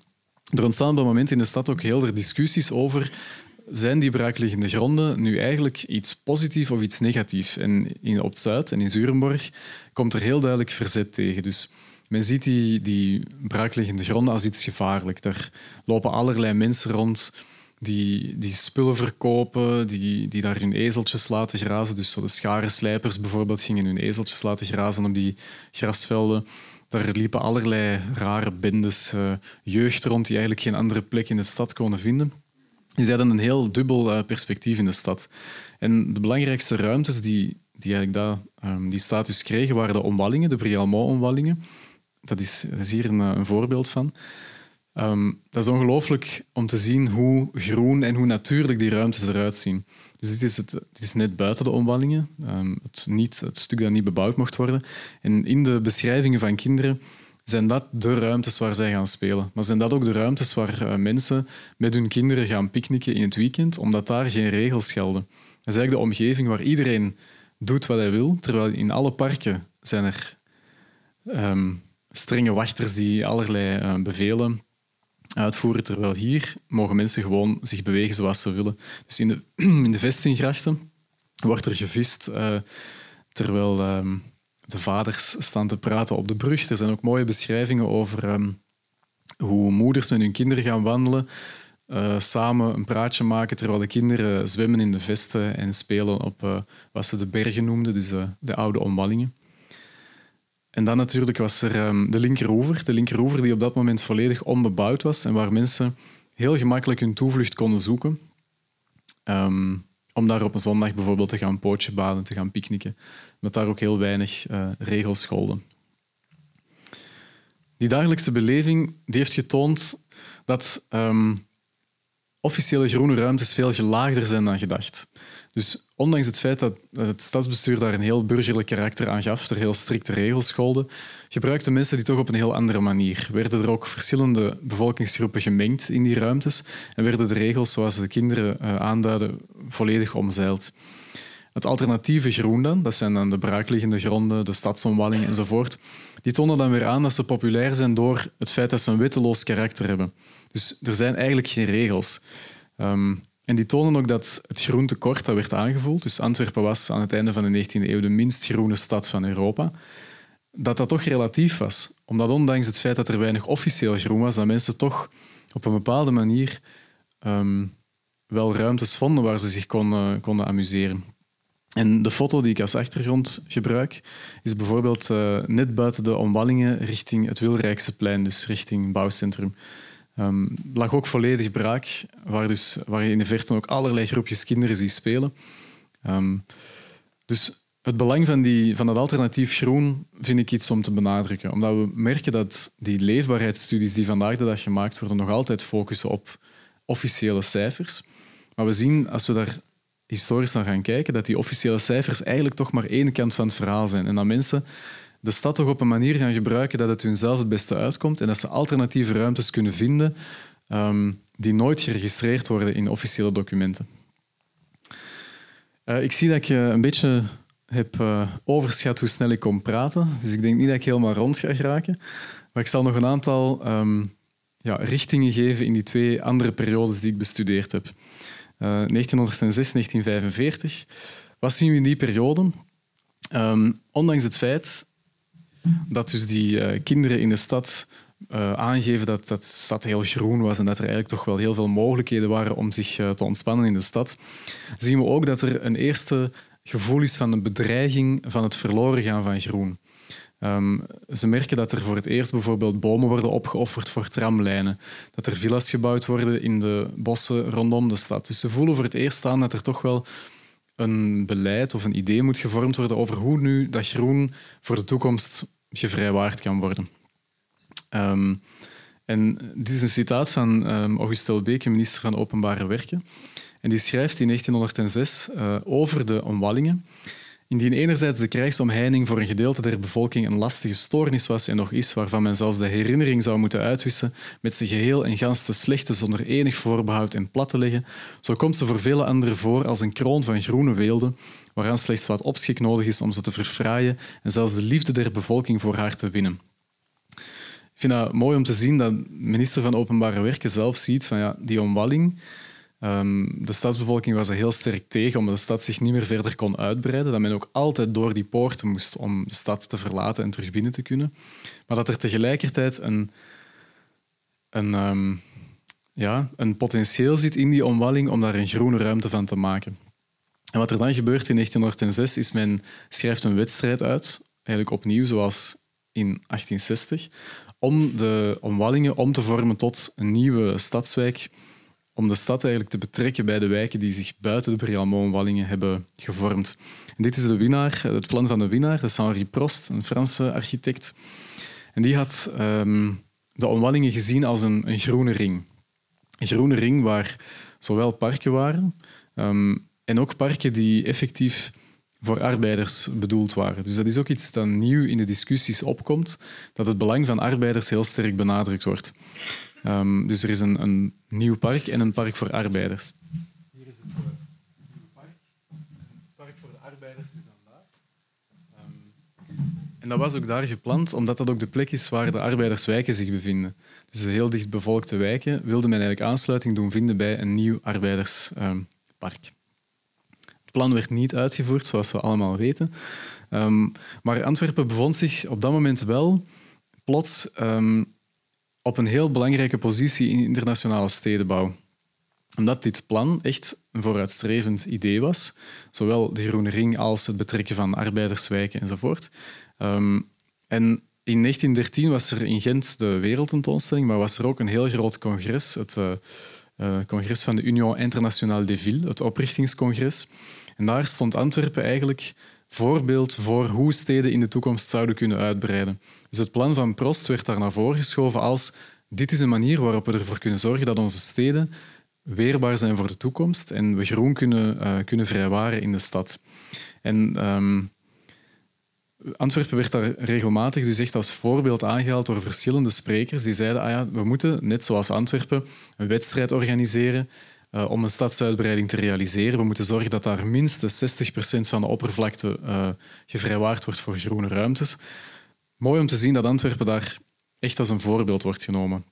er ontstaan op dat moment in de stad ook heel veel discussies over zijn die braakliggende gronden nu eigenlijk iets positiefs of iets negatiefs? En in, op het Zuid en in Zurenborg komt er heel duidelijk verzet tegen. Dus men ziet die, die braakliggende gronden als iets gevaarlijk. Daar lopen allerlei mensen rond die, die spullen verkopen, die, die daar hun ezeltjes laten grazen. Dus zo de scharenslijpers bijvoorbeeld gingen hun ezeltjes laten grazen op die grasvelden. Daar liepen allerlei rare bendes uh, jeugd rond die eigenlijk geen andere plek in de stad konden vinden. Dus die hadden een heel dubbel uh, perspectief in de stad. En de belangrijkste ruimtes die, die eigenlijk dat, um, die status kregen, waren de omwallingen, de Brialmont-omwallingen. Dat is, is hier een, een voorbeeld van. Um, dat is ongelooflijk om te zien hoe groen en hoe natuurlijk die ruimtes eruit zien. Dus dit is, het, dit is net buiten de omwallingen, um, het, niet, het stuk dat niet bebouwd mocht worden. En in de beschrijvingen van kinderen zijn dat de ruimtes waar zij gaan spelen. Maar zijn dat ook de ruimtes waar uh, mensen met hun kinderen gaan picknicken in het weekend, omdat daar geen regels gelden. Dat is eigenlijk de omgeving waar iedereen doet wat hij wil, terwijl in alle parken zijn er um, strenge wachters die allerlei uh, bevelen uitvoeren, terwijl hier mogen mensen gewoon zich bewegen zoals ze willen. Dus in de, *clears throat* in de vestinggrachten wordt er gevist, uh, terwijl um, de vaders staan te praten op de brug. Er zijn ook mooie beschrijvingen over um, hoe moeders met hun kinderen gaan wandelen, uh, samen een praatje maken, terwijl de kinderen zwemmen in de vesten en spelen op uh, wat ze de bergen noemden, dus de oude omwallingen. En dan natuurlijk was er um, de linkeroever. De linkeroever die op dat moment volledig onbebouwd was en waar mensen heel gemakkelijk hun toevlucht konden zoeken. Um, om daar op een zondag bijvoorbeeld te gaan pootje baden, te gaan picknicken. Met daar ook heel weinig uh, regels scholden. Die dagelijkse beleving die heeft getoond dat um, officiële groene ruimtes veel gelaagder zijn dan gedacht. Dus ondanks het feit dat het stadsbestuur daar een heel burgerlijk karakter aan gaf, er heel strikte regels scholden, gebruikten mensen die toch op een heel andere manier. Werden er ook verschillende bevolkingsgroepen gemengd in die ruimtes en werden de regels, zoals de kinderen uh, aanduiden, volledig omzeild. Het alternatieve groen dan, dat zijn dan de braakliggende gronden, de stadsomwallingen enzovoort, die tonen dan weer aan dat ze populair zijn door het feit dat ze een wetteloos karakter hebben. Dus er zijn eigenlijk geen regels. Um, en die tonen ook dat het groentekort dat werd aangevoeld, dus Antwerpen was aan het einde van de 19e eeuw de minst groene stad van Europa, dat dat toch relatief was. Omdat ondanks het feit dat er weinig officieel groen was, dat mensen toch op een bepaalde manier um, wel ruimtes vonden waar ze zich konden, konden amuseren. En de foto die ik als achtergrond gebruik, is bijvoorbeeld uh, net buiten de omwallingen richting het Wilrijkse plein, dus richting bouwcentrum. Um, lag ook volledig braak, waar, dus, waar je in de verte ook allerlei groepjes kinderen ziet spelen. Um, dus het belang van, die, van dat alternatief groen vind ik iets om te benadrukken. Omdat we merken dat die leefbaarheidsstudies die vandaag de dag gemaakt worden nog altijd focussen op officiële cijfers. Maar we zien, als we daar historisch naar gaan kijken, dat die officiële cijfers eigenlijk toch maar één kant van het verhaal zijn. En dat mensen de stad toch op een manier gaan gebruiken dat het hun zelf het beste uitkomt en dat ze alternatieve ruimtes kunnen vinden um, die nooit geregistreerd worden in officiële documenten. Uh, ik zie dat ik uh, een beetje heb uh, overschat hoe snel ik kon praten, dus ik denk niet dat ik helemaal rond ga geraken. Maar ik zal nog een aantal um, ja, richtingen geven in die twee andere periodes die ik bestudeerd heb. 1906, 1945. Wat zien we in die periode? Um, ondanks het feit dat dus die uh, kinderen in de stad uh, aangeven dat, dat de stad heel groen was en dat er eigenlijk toch wel heel veel mogelijkheden waren om zich uh, te ontspannen in de stad, zien we ook dat er een eerste gevoel is van een bedreiging van het verloren gaan van groen. Um, ze merken dat er voor het eerst bijvoorbeeld bomen worden opgeofferd voor tramlijnen, dat er villa's gebouwd worden in de bossen rondom de stad. Dus ze voelen voor het eerst aan dat er toch wel een beleid of een idee moet gevormd worden over hoe nu dat groen voor de toekomst gevrijwaard kan worden. Um, en dit is een citaat van um, Auguste Delbeke, minister van Openbare Werken. En die schrijft in 1906 uh, over de omwallingen. Indien enerzijds de krijgsomheining voor een gedeelte der bevolking een lastige stoornis was en nog is, waarvan men zelfs de herinnering zou moeten uitwissen met zijn geheel en gans te slechte zonder enig voorbehoud en plat te leggen, zo komt ze voor vele anderen voor als een kroon van groene weelde, waaraan slechts wat opschik nodig is om ze te verfraaien en zelfs de liefde der bevolking voor haar te winnen. Ik vind het mooi om te zien dat de minister van Openbare Werken zelf ziet van ja, die omwalling, Ehm, de stadsbevolking was er heel sterk tegen, omdat de stad zich niet meer verder kon uitbreiden. Dat men ook altijd door die poorten moest om de stad te verlaten en terug binnen te kunnen. Maar dat er tegelijkertijd een, een, um, ja, een potentieel zit in die omwalling om daar een groene ruimte van te maken. En wat er dan gebeurt in 1906 is men schrijft een wedstrijd uit, eigenlijk opnieuw zoals in 1860, om de omwallingen om te vormen tot een nieuwe stadswijk om de stad eigenlijk te betrekken bij de wijken die zich buiten de Brialmont-wallingen hebben gevormd. En dit is de winnaar, het plan van de winnaar, dat is Henri Prost, een Franse architect. En die had um, de omwallingen gezien als een, groene ring. Een groene ring waar zowel parken waren um, en ook parken die effectief voor arbeiders bedoeld waren. Dus dat is ook iets dat nieuw in de discussies opkomt, dat het belang van arbeiders heel sterk benadrukt wordt. Um, dus er is een, een, nieuw park en een park voor arbeiders. Hier is het uh, nieuwe park. Het park voor de arbeiders is dan daar. Um, en dat was ook daar gepland, omdat dat ook de plek is waar de arbeiderswijken zich bevinden. Dus de heel dicht bevolkte wijken wilde men eigenlijk aansluiting doen vinden bij een nieuw arbeiderspark. Um, plan werd niet uitgevoerd, zoals we allemaal weten. maar Antwerpen bevond zich op dat moment wel plots op een heel belangrijke positie in internationale stedenbouw. Omdat dit plan echt een vooruitstrevend idee was, zowel de Groene Ring als het betrekken van arbeiderswijken enzovoort. Um, en in 1913 was er in Gent de wereldtentoonstelling, maar was er ook een heel groot congres, het uh, uh, congres van de Union Internationale des Villes, het oprichtingscongres. En daar stond Antwerpen eigenlijk voorbeeld voor hoe steden in de toekomst zouden kunnen uitbreiden. Dus het plan van Prost werd daar naar voren geschoven als dit is een manier waarop we ervoor kunnen zorgen dat onze steden weerbaar zijn voor de toekomst en we groen kunnen, uh, kunnen vrijwaren in de stad. En um, Antwerpen werd daar regelmatig dus echt als voorbeeld aangehaald door verschillende sprekers die zeiden ah ja, we moeten, net zoals Antwerpen, een wedstrijd organiseren uh, om een stadsuitbreiding te realiseren. We moeten zorgen dat daar minstens 60% van de oppervlakte uh, gevrijwaard wordt voor groene ruimtes. Mooi om te zien dat Antwerpen daar echt als een voorbeeld wordt genomen.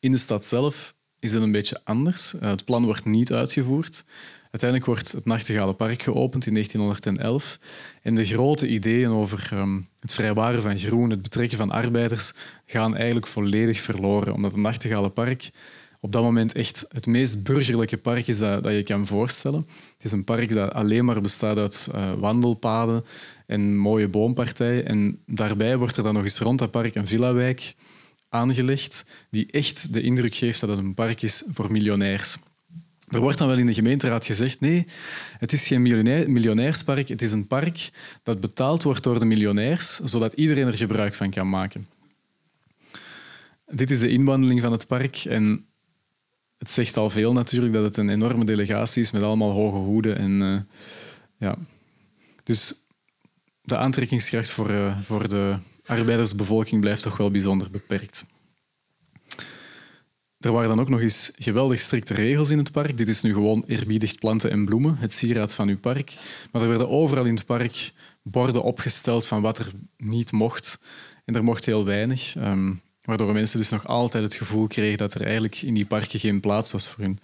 In de stad zelf is het een beetje anders. Uh, het plan wordt niet uitgevoerd. Uiteindelijk wordt het Nachtegalenpark geopend in 1911. En de grote ideeën over um, het vrijwaren van groen, het betrekken van arbeiders, gaan eigenlijk volledig verloren. Omdat het Nachtegalenpark op dat moment echt het meest burgerlijke park is dat, dat je kan voorstellen. Het is een park dat alleen maar bestaat uit uh, wandelpaden en mooie boompartijen. En daarbij wordt er dan nog eens rond dat park een villawijk aangelegd die echt de indruk geeft dat het een park is voor miljonairs. Er wordt dan wel in de gemeenteraad gezegd, nee, het is geen miljonairspark, het is een park dat betaald wordt door de miljonairs, zodat iedereen er gebruik van kan maken. Dit is de inwandeling van het park en het zegt al veel natuurlijk dat het een enorme delegatie is met allemaal hoge hoeden. En, uh, ja. Dus de aantrekkingskracht voor, uh, voor de arbeidersbevolking blijft toch wel bijzonder beperkt. Er waren dan ook nog eens geweldig strikte regels in het park. Dit is nu gewoon eerbiedig planten en bloemen, het sieraad van uw park. Maar er werden overal in het park borden opgesteld van wat er niet mocht. En er mocht heel weinig. Um, Waardoor mensen dus nog altijd het gevoel kregen dat er eigenlijk in die parken geen plaats was voor hen.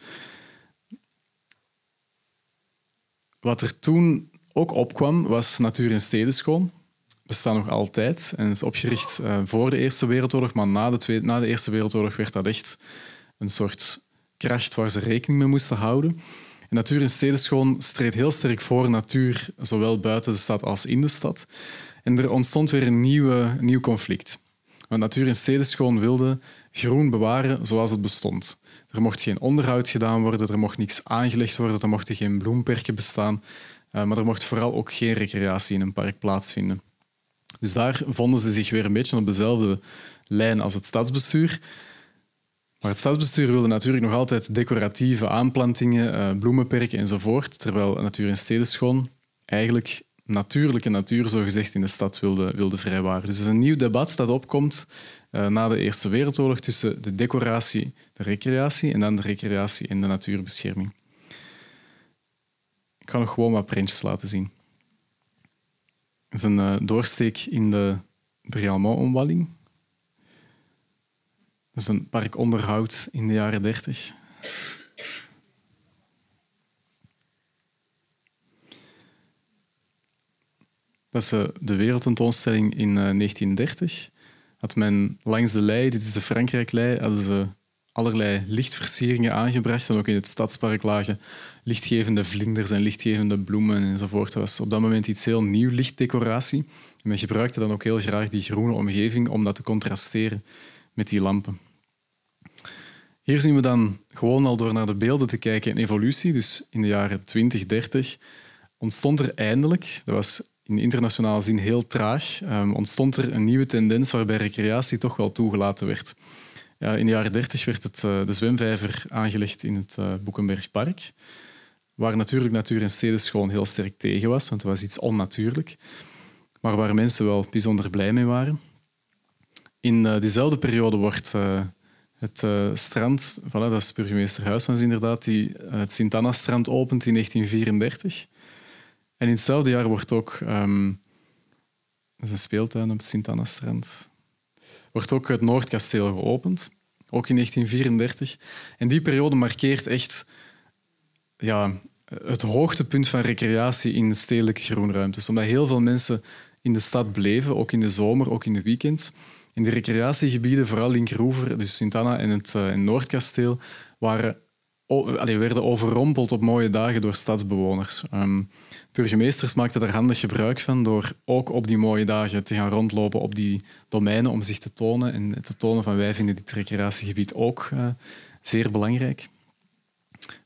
Wat er toen ook opkwam, was Natuur en Stedenschoon. Bestaan nog altijd en is opgericht uh, voor de Eerste Wereldoorlog, maar na de, tweede, na de Eerste Wereldoorlog werd dat echt een soort kracht waar ze rekening mee moesten houden. En Natuur en Stedenschoon streed heel sterk voor natuur, zowel buiten de stad als in de stad. En er ontstond weer een nieuwe, nieuw conflict. Want Natuur en Stedenschoon wilde groen bewaren zoals het bestond. Er mocht geen onderhoud gedaan worden, er mocht niks aangelegd worden, er mochten geen bloemperken bestaan, uh, maar er mocht vooral ook geen recreatie in een park plaatsvinden. Dus daar vonden ze zich weer een beetje op dezelfde lijn als het stadsbestuur. Maar het stadsbestuur wilde natuurlijk nog altijd decoratieve aanplantingen, uh, bloemenperken enzovoort, terwijl Natuur en Stedenschoon eigenlijk natuurlijke natuur, zogezegd, in de stad wilde, wilde vrijwaren. Dus het is een nieuw debat dat opkomt uh, na de Eerste Wereldoorlog tussen de decoratie, de recreatie en dan de recreatie en de natuurbescherming. Ik ga nog gewoon wat prentjes laten zien. Het is een uh, doorsteek in de Brialmont-omwalling. Dat is een parkonderhoud in de jaren 30. Dat uh, de wereldtentoonstelling in 1930 had men langs de lei, dit is de Frankrijk-lei, hadden ze allerlei lichtversieringen aangebracht. En ook in het stadspark lagen lichtgevende vlinders en lichtgevende bloemen enzovoort. Dat was op dat moment iets heel nieuw, lichtdecoratie. En men gebruikte dan ook heel graag die groene omgeving om dat te contrasteren met die lampen. Hier zien we dan gewoon al door naar de beelden te kijken een evolutie. Dus in de jaren 20, 30 ontstond er eindelijk, dat was in internationale zin heel traag, um, ontstond er een nieuwe tendens waarbij recreatie toch wel toegelaten werd. Ja, in de jaren 30 werd het, uh, de zwemvijver aangelegd in het uh, Boekenbergpark, waar natuurlijk natuur en stedenschoon heel sterk tegen was, want het was iets onnatuurlijk, maar waar mensen wel bijzonder blij mee waren. In uh, diezelfde periode wordt het strand, voilà, dat is burgemeester Huismans inderdaad, die het Sint-Anna-strand opent in 1934. En in hetzelfde jaar wordt ook, is een speeltuin op het Sint-Anna-strand, wordt ook het Noordkasteel geopend, ook in 1934. En die periode markeert echt ja, het hoogtepunt van recreatie in stedelijke groenruimtes. Omdat heel veel mensen in de stad bleven, ook in de zomer, ook in de weekends. In de recreatiegebieden, vooral Linkeroever, dus Sint-Anna en het, uh, Noordkasteel, waren, werden overrompeld op mooie dagen door stadsbewoners. Um, burgemeesters maakten er handig gebruik van door ook op die mooie dagen te gaan rondlopen op die domeinen om zich te tonen en te tonen van wij vinden dit recreatiegebied ook uh, zeer belangrijk.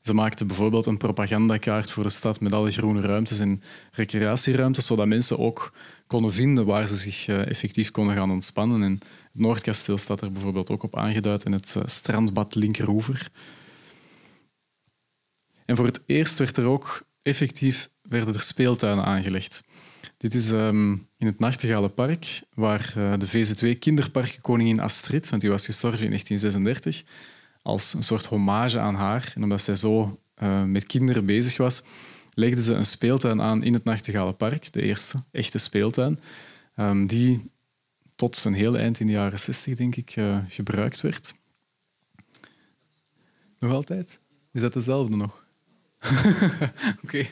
Ze maakten bijvoorbeeld een propagandakaart voor de stad met alle groene ruimtes en recreatieruimtes, zodat mensen ook konden vinden waar ze zich uh, effectief konden gaan ontspannen. En het Noordkasteel staat er bijvoorbeeld ook op aangeduid en het uh, strandbad Linkeroever. En voor het eerst werd er ook effectief werden er speeltuinen aangelegd. Dit is um, in het Nachtegalenpark, waar uh, de VZ2 kinderparkenkoningin Astrid, want die was gestorven in 1936, als een soort hommage aan haar. En omdat zij zo uh, met kinderen bezig was, legde ze een speeltuin aan in het Nachtegalenpark, de eerste echte speeltuin, um, die tot een heel eind in de jaren 60, denk ik, uh, gebruikt werd. Nog altijd? Is dat dezelfde nog? *laughs* Oké.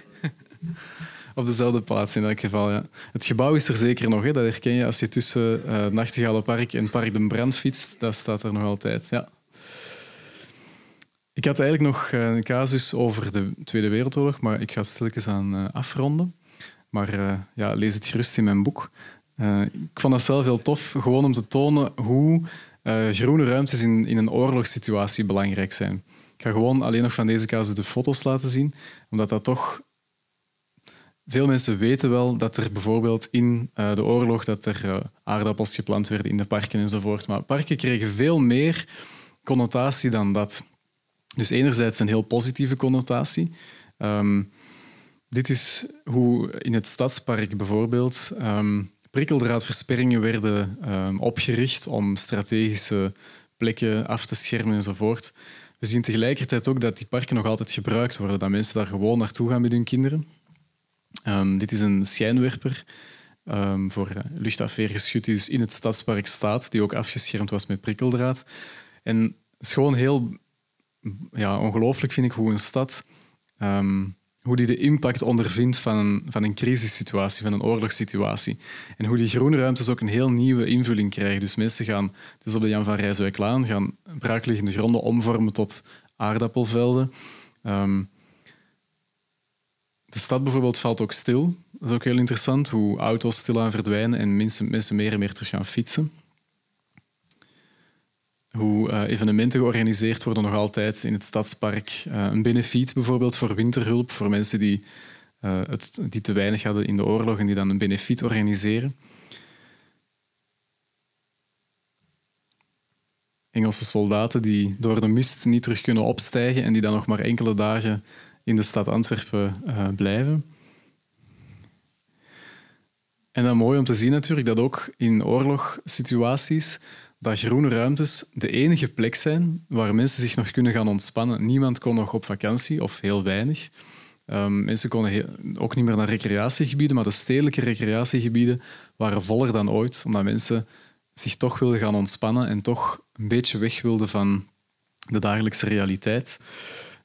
Op dezelfde plaats in elk geval, ja. Het gebouw is er zeker nog, hè. dat herken je als je tussen uh, en Park de Brand fietst. Dat staat er nog altijd, ja. Ik had eigenlijk nog eh, een casus over de Tweede Wereldoorlog, maar ik ga het stilletjes aan uh, afronden. Maar ja, lees het gerust in mijn boek. ik vond dat zelf heel tof, gewoon om te tonen hoe groene ruimtes in, in een oorlogssituatie belangrijk zijn. Ik ga gewoon alleen nog van deze casus de foto's laten zien, omdat dat toch... Veel mensen weten wel dat er bijvoorbeeld in uh, de oorlog dat er uh, aardappels geplant werden in de parken enzovoort. Maar parken kregen veel meer connotatie dan dat. Dus enerzijds een heel positieve connotatie. Um, dit is hoe in het stadspark bijvoorbeeld um, prikkeldraadversperringen werden um, opgericht om strategische plekken af te schermen enzovoort. We zien tegelijkertijd ook dat die parken nog altijd gebruikt worden, dat mensen daar gewoon naartoe gaan met hun kinderen. Um, dit is een schijnwerper um, voor luchtafweergeschut die dus in het stadspark staat, die ook afgeschermd was met prikkeldraad. En het is gewoon heel ja, ongelooflijk, vind ik, hoe een stad um, hoe die de impact ondervindt van een, van een crisissituatie, van een oorlogssituatie. En hoe die groene ruimtes ook een heel nieuwe invulling krijgen. Dus mensen gaan, het is op de Jan van Rijswijklaan, gaan braakliggende gronden omvormen tot aardappelvelden. Um, de stad bijvoorbeeld valt ook stil. Dat is ook heel interessant, hoe auto's stilaan verdwijnen en mensen, mensen meer en meer terug gaan fietsen hoe uh, evenementen georganiseerd worden nog altijd in het stadspark. Uh, een benefiet bijvoorbeeld voor winterhulp, voor mensen die, uh, het, die te weinig hadden in de oorlog en die dan een benefiet organiseren. Engelse soldaten die door de mist niet terug kunnen opstijgen en die dan nog maar enkele dagen in de stad Antwerpen blijven. En dan mooi om te zien natuurlijk dat ook in oorlogssituaties dat groene ruimtes de enige plek zijn waar mensen zich nog kunnen gaan ontspannen. Niemand kon nog op vakantie, of heel weinig. Um, mensen konden ook niet meer naar recreatiegebieden, maar de stedelijke recreatiegebieden waren voller dan ooit, omdat mensen zich toch wilden gaan ontspannen en toch een beetje weg wilden van de dagelijkse realiteit.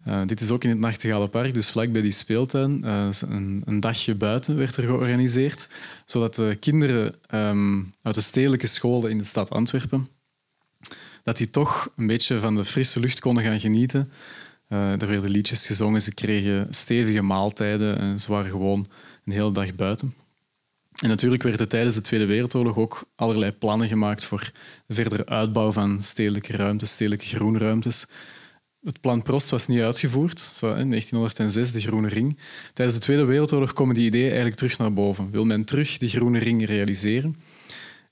Uh, dit is ook in het Nachtegalenpark, dus vlak bij die speeltuin. Uh, een, een, dagje buiten werd er georganiseerd, zodat de kinderen um, uit de stedelijke scholen in de stad Antwerpen dat die toch een beetje van de frisse lucht konden gaan genieten. Uh, er werden liedjes gezongen, ze kregen stevige maaltijden en ze waren gewoon een hele dag buiten. En natuurlijk werden tijdens de Tweede Wereldoorlog ook allerlei plannen gemaakt voor de verdere uitbouw van stedelijke ruimtes, stedelijke groenruimtes. Het plan Prost was niet uitgevoerd, zo in 1906 de Groene Ring. Tijdens de Tweede Wereldoorlog komen die ideeën eigenlijk terug naar boven. Wil men terug die Groene Ring realiseren?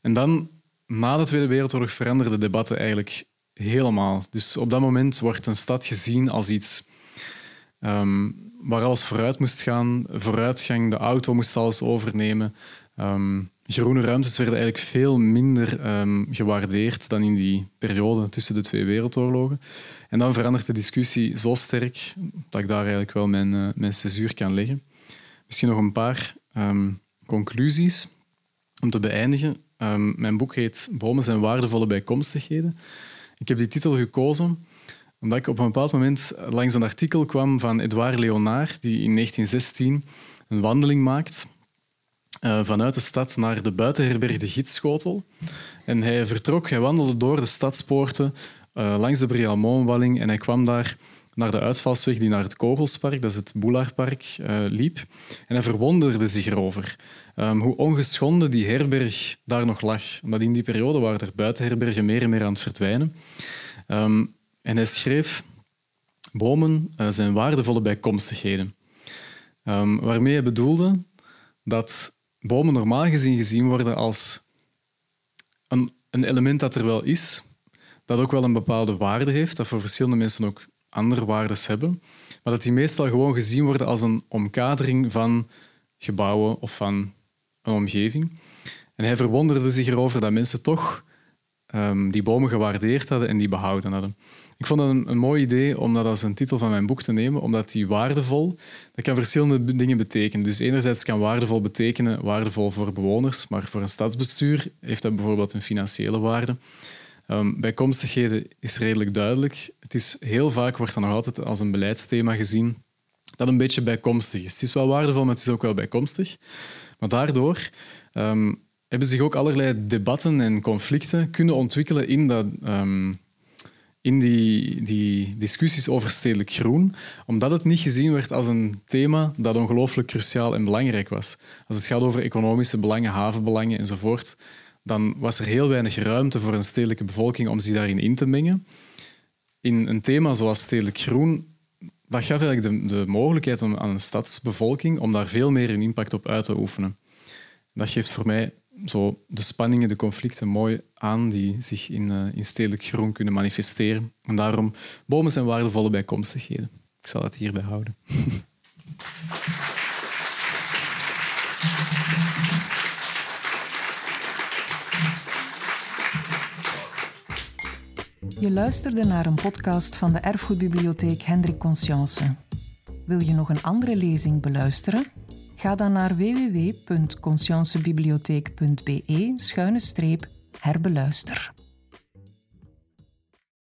En dan, na de Tweede Wereldoorlog, veranderden de debatten eigenlijk helemaal. Dus op dat moment wordt een stad gezien als iets um, waar alles vooruit moest gaan. Vooruitgang, de auto moest alles overnemen. Um, groene ruimtes werden eigenlijk veel minder um, gewaardeerd dan in die periode tussen de twee wereldoorlogen. En dan verandert de discussie zo sterk dat ik daar eigenlijk wel mijn, uh, mijn césuur kan leggen. Misschien nog een paar conclusies om te beëindigen. mijn boek heet Bomen zijn waardevolle bijkomstigheden. Ik heb die titel gekozen omdat ik op een bepaald moment langs een artikel kwam van Edouard Leonard, die in 1916 een wandeling maakt vanuit de stad naar de buitenherberg de Gidsschotel. En hij vertrok, hij wandelde door de stadspoorten uh, langs de Brialmont-walling en hij kwam daar naar de uitvalsweg die naar het Kogelspark, dat is het Boulardpark, uh, liep. En hij verwonderde zich erover um, hoe ongeschonden die herberg daar nog lag. Omdat in die periode waren er buitenherbergen meer en meer aan het verdwijnen. Um, en hij schreef, bomen zijn waardevolle bijkomstigheden. Um, waarmee hij bedoelde dat bomen normaal gezien gezien worden als een, een element dat er wel is, dat ook wel een bepaalde waarde heeft, dat voor verschillende mensen ook andere waardes hebben, maar dat die meestal gewoon gezien worden als een omkadering van gebouwen of van een omgeving. En hij verwonderde zich erover dat mensen toch um, die bomen gewaardeerd hadden en die behouden hadden. Ik vond het een, een, mooi idee om dat als een titel van mijn boek te nemen, omdat die waardevol, dat kan verschillende dingen betekenen. Dus enerzijds kan waardevol betekenen waardevol voor bewoners, maar voor een stadsbestuur heeft dat bijvoorbeeld een financiële waarde. Um, bijkomstigheden is redelijk duidelijk. Het is heel vaak wordt dat nog altijd als een beleidsthema gezien dat een beetje bijkomstig is. Het is wel waardevol, maar het is ook wel bijkomstig. Maar daardoor um, hebben zich ook allerlei debatten en conflicten kunnen ontwikkelen in, dat, um, in die, die discussies over stedelijk groen, omdat het niet gezien werd als een thema dat ongelooflijk cruciaal en belangrijk was. Als het gaat over economische belangen, havenbelangen enzovoort, dan was er heel weinig ruimte voor een stedelijke bevolking om zich daarin in te mengen. In een thema zoals stedelijk groen, dat gaf eigenlijk de, de mogelijkheid aan een stadsbevolking om daar veel meer een impact op uit te oefenen. Dat geeft voor mij zo de spanningen, de conflicten mooi aan die zich in, uh, in stedelijk groen kunnen manifesteren. En daarom, bomen zijn waardevolle bijkomstigheden. Ik zal het hierbij houden. Je luisterde naar een podcast van de Erfgoedbibliotheek Hendrik Conscience. Wil je nog een andere lezing beluisteren? Ga dan naar www.consciencebibliotheek.be-herbeluister.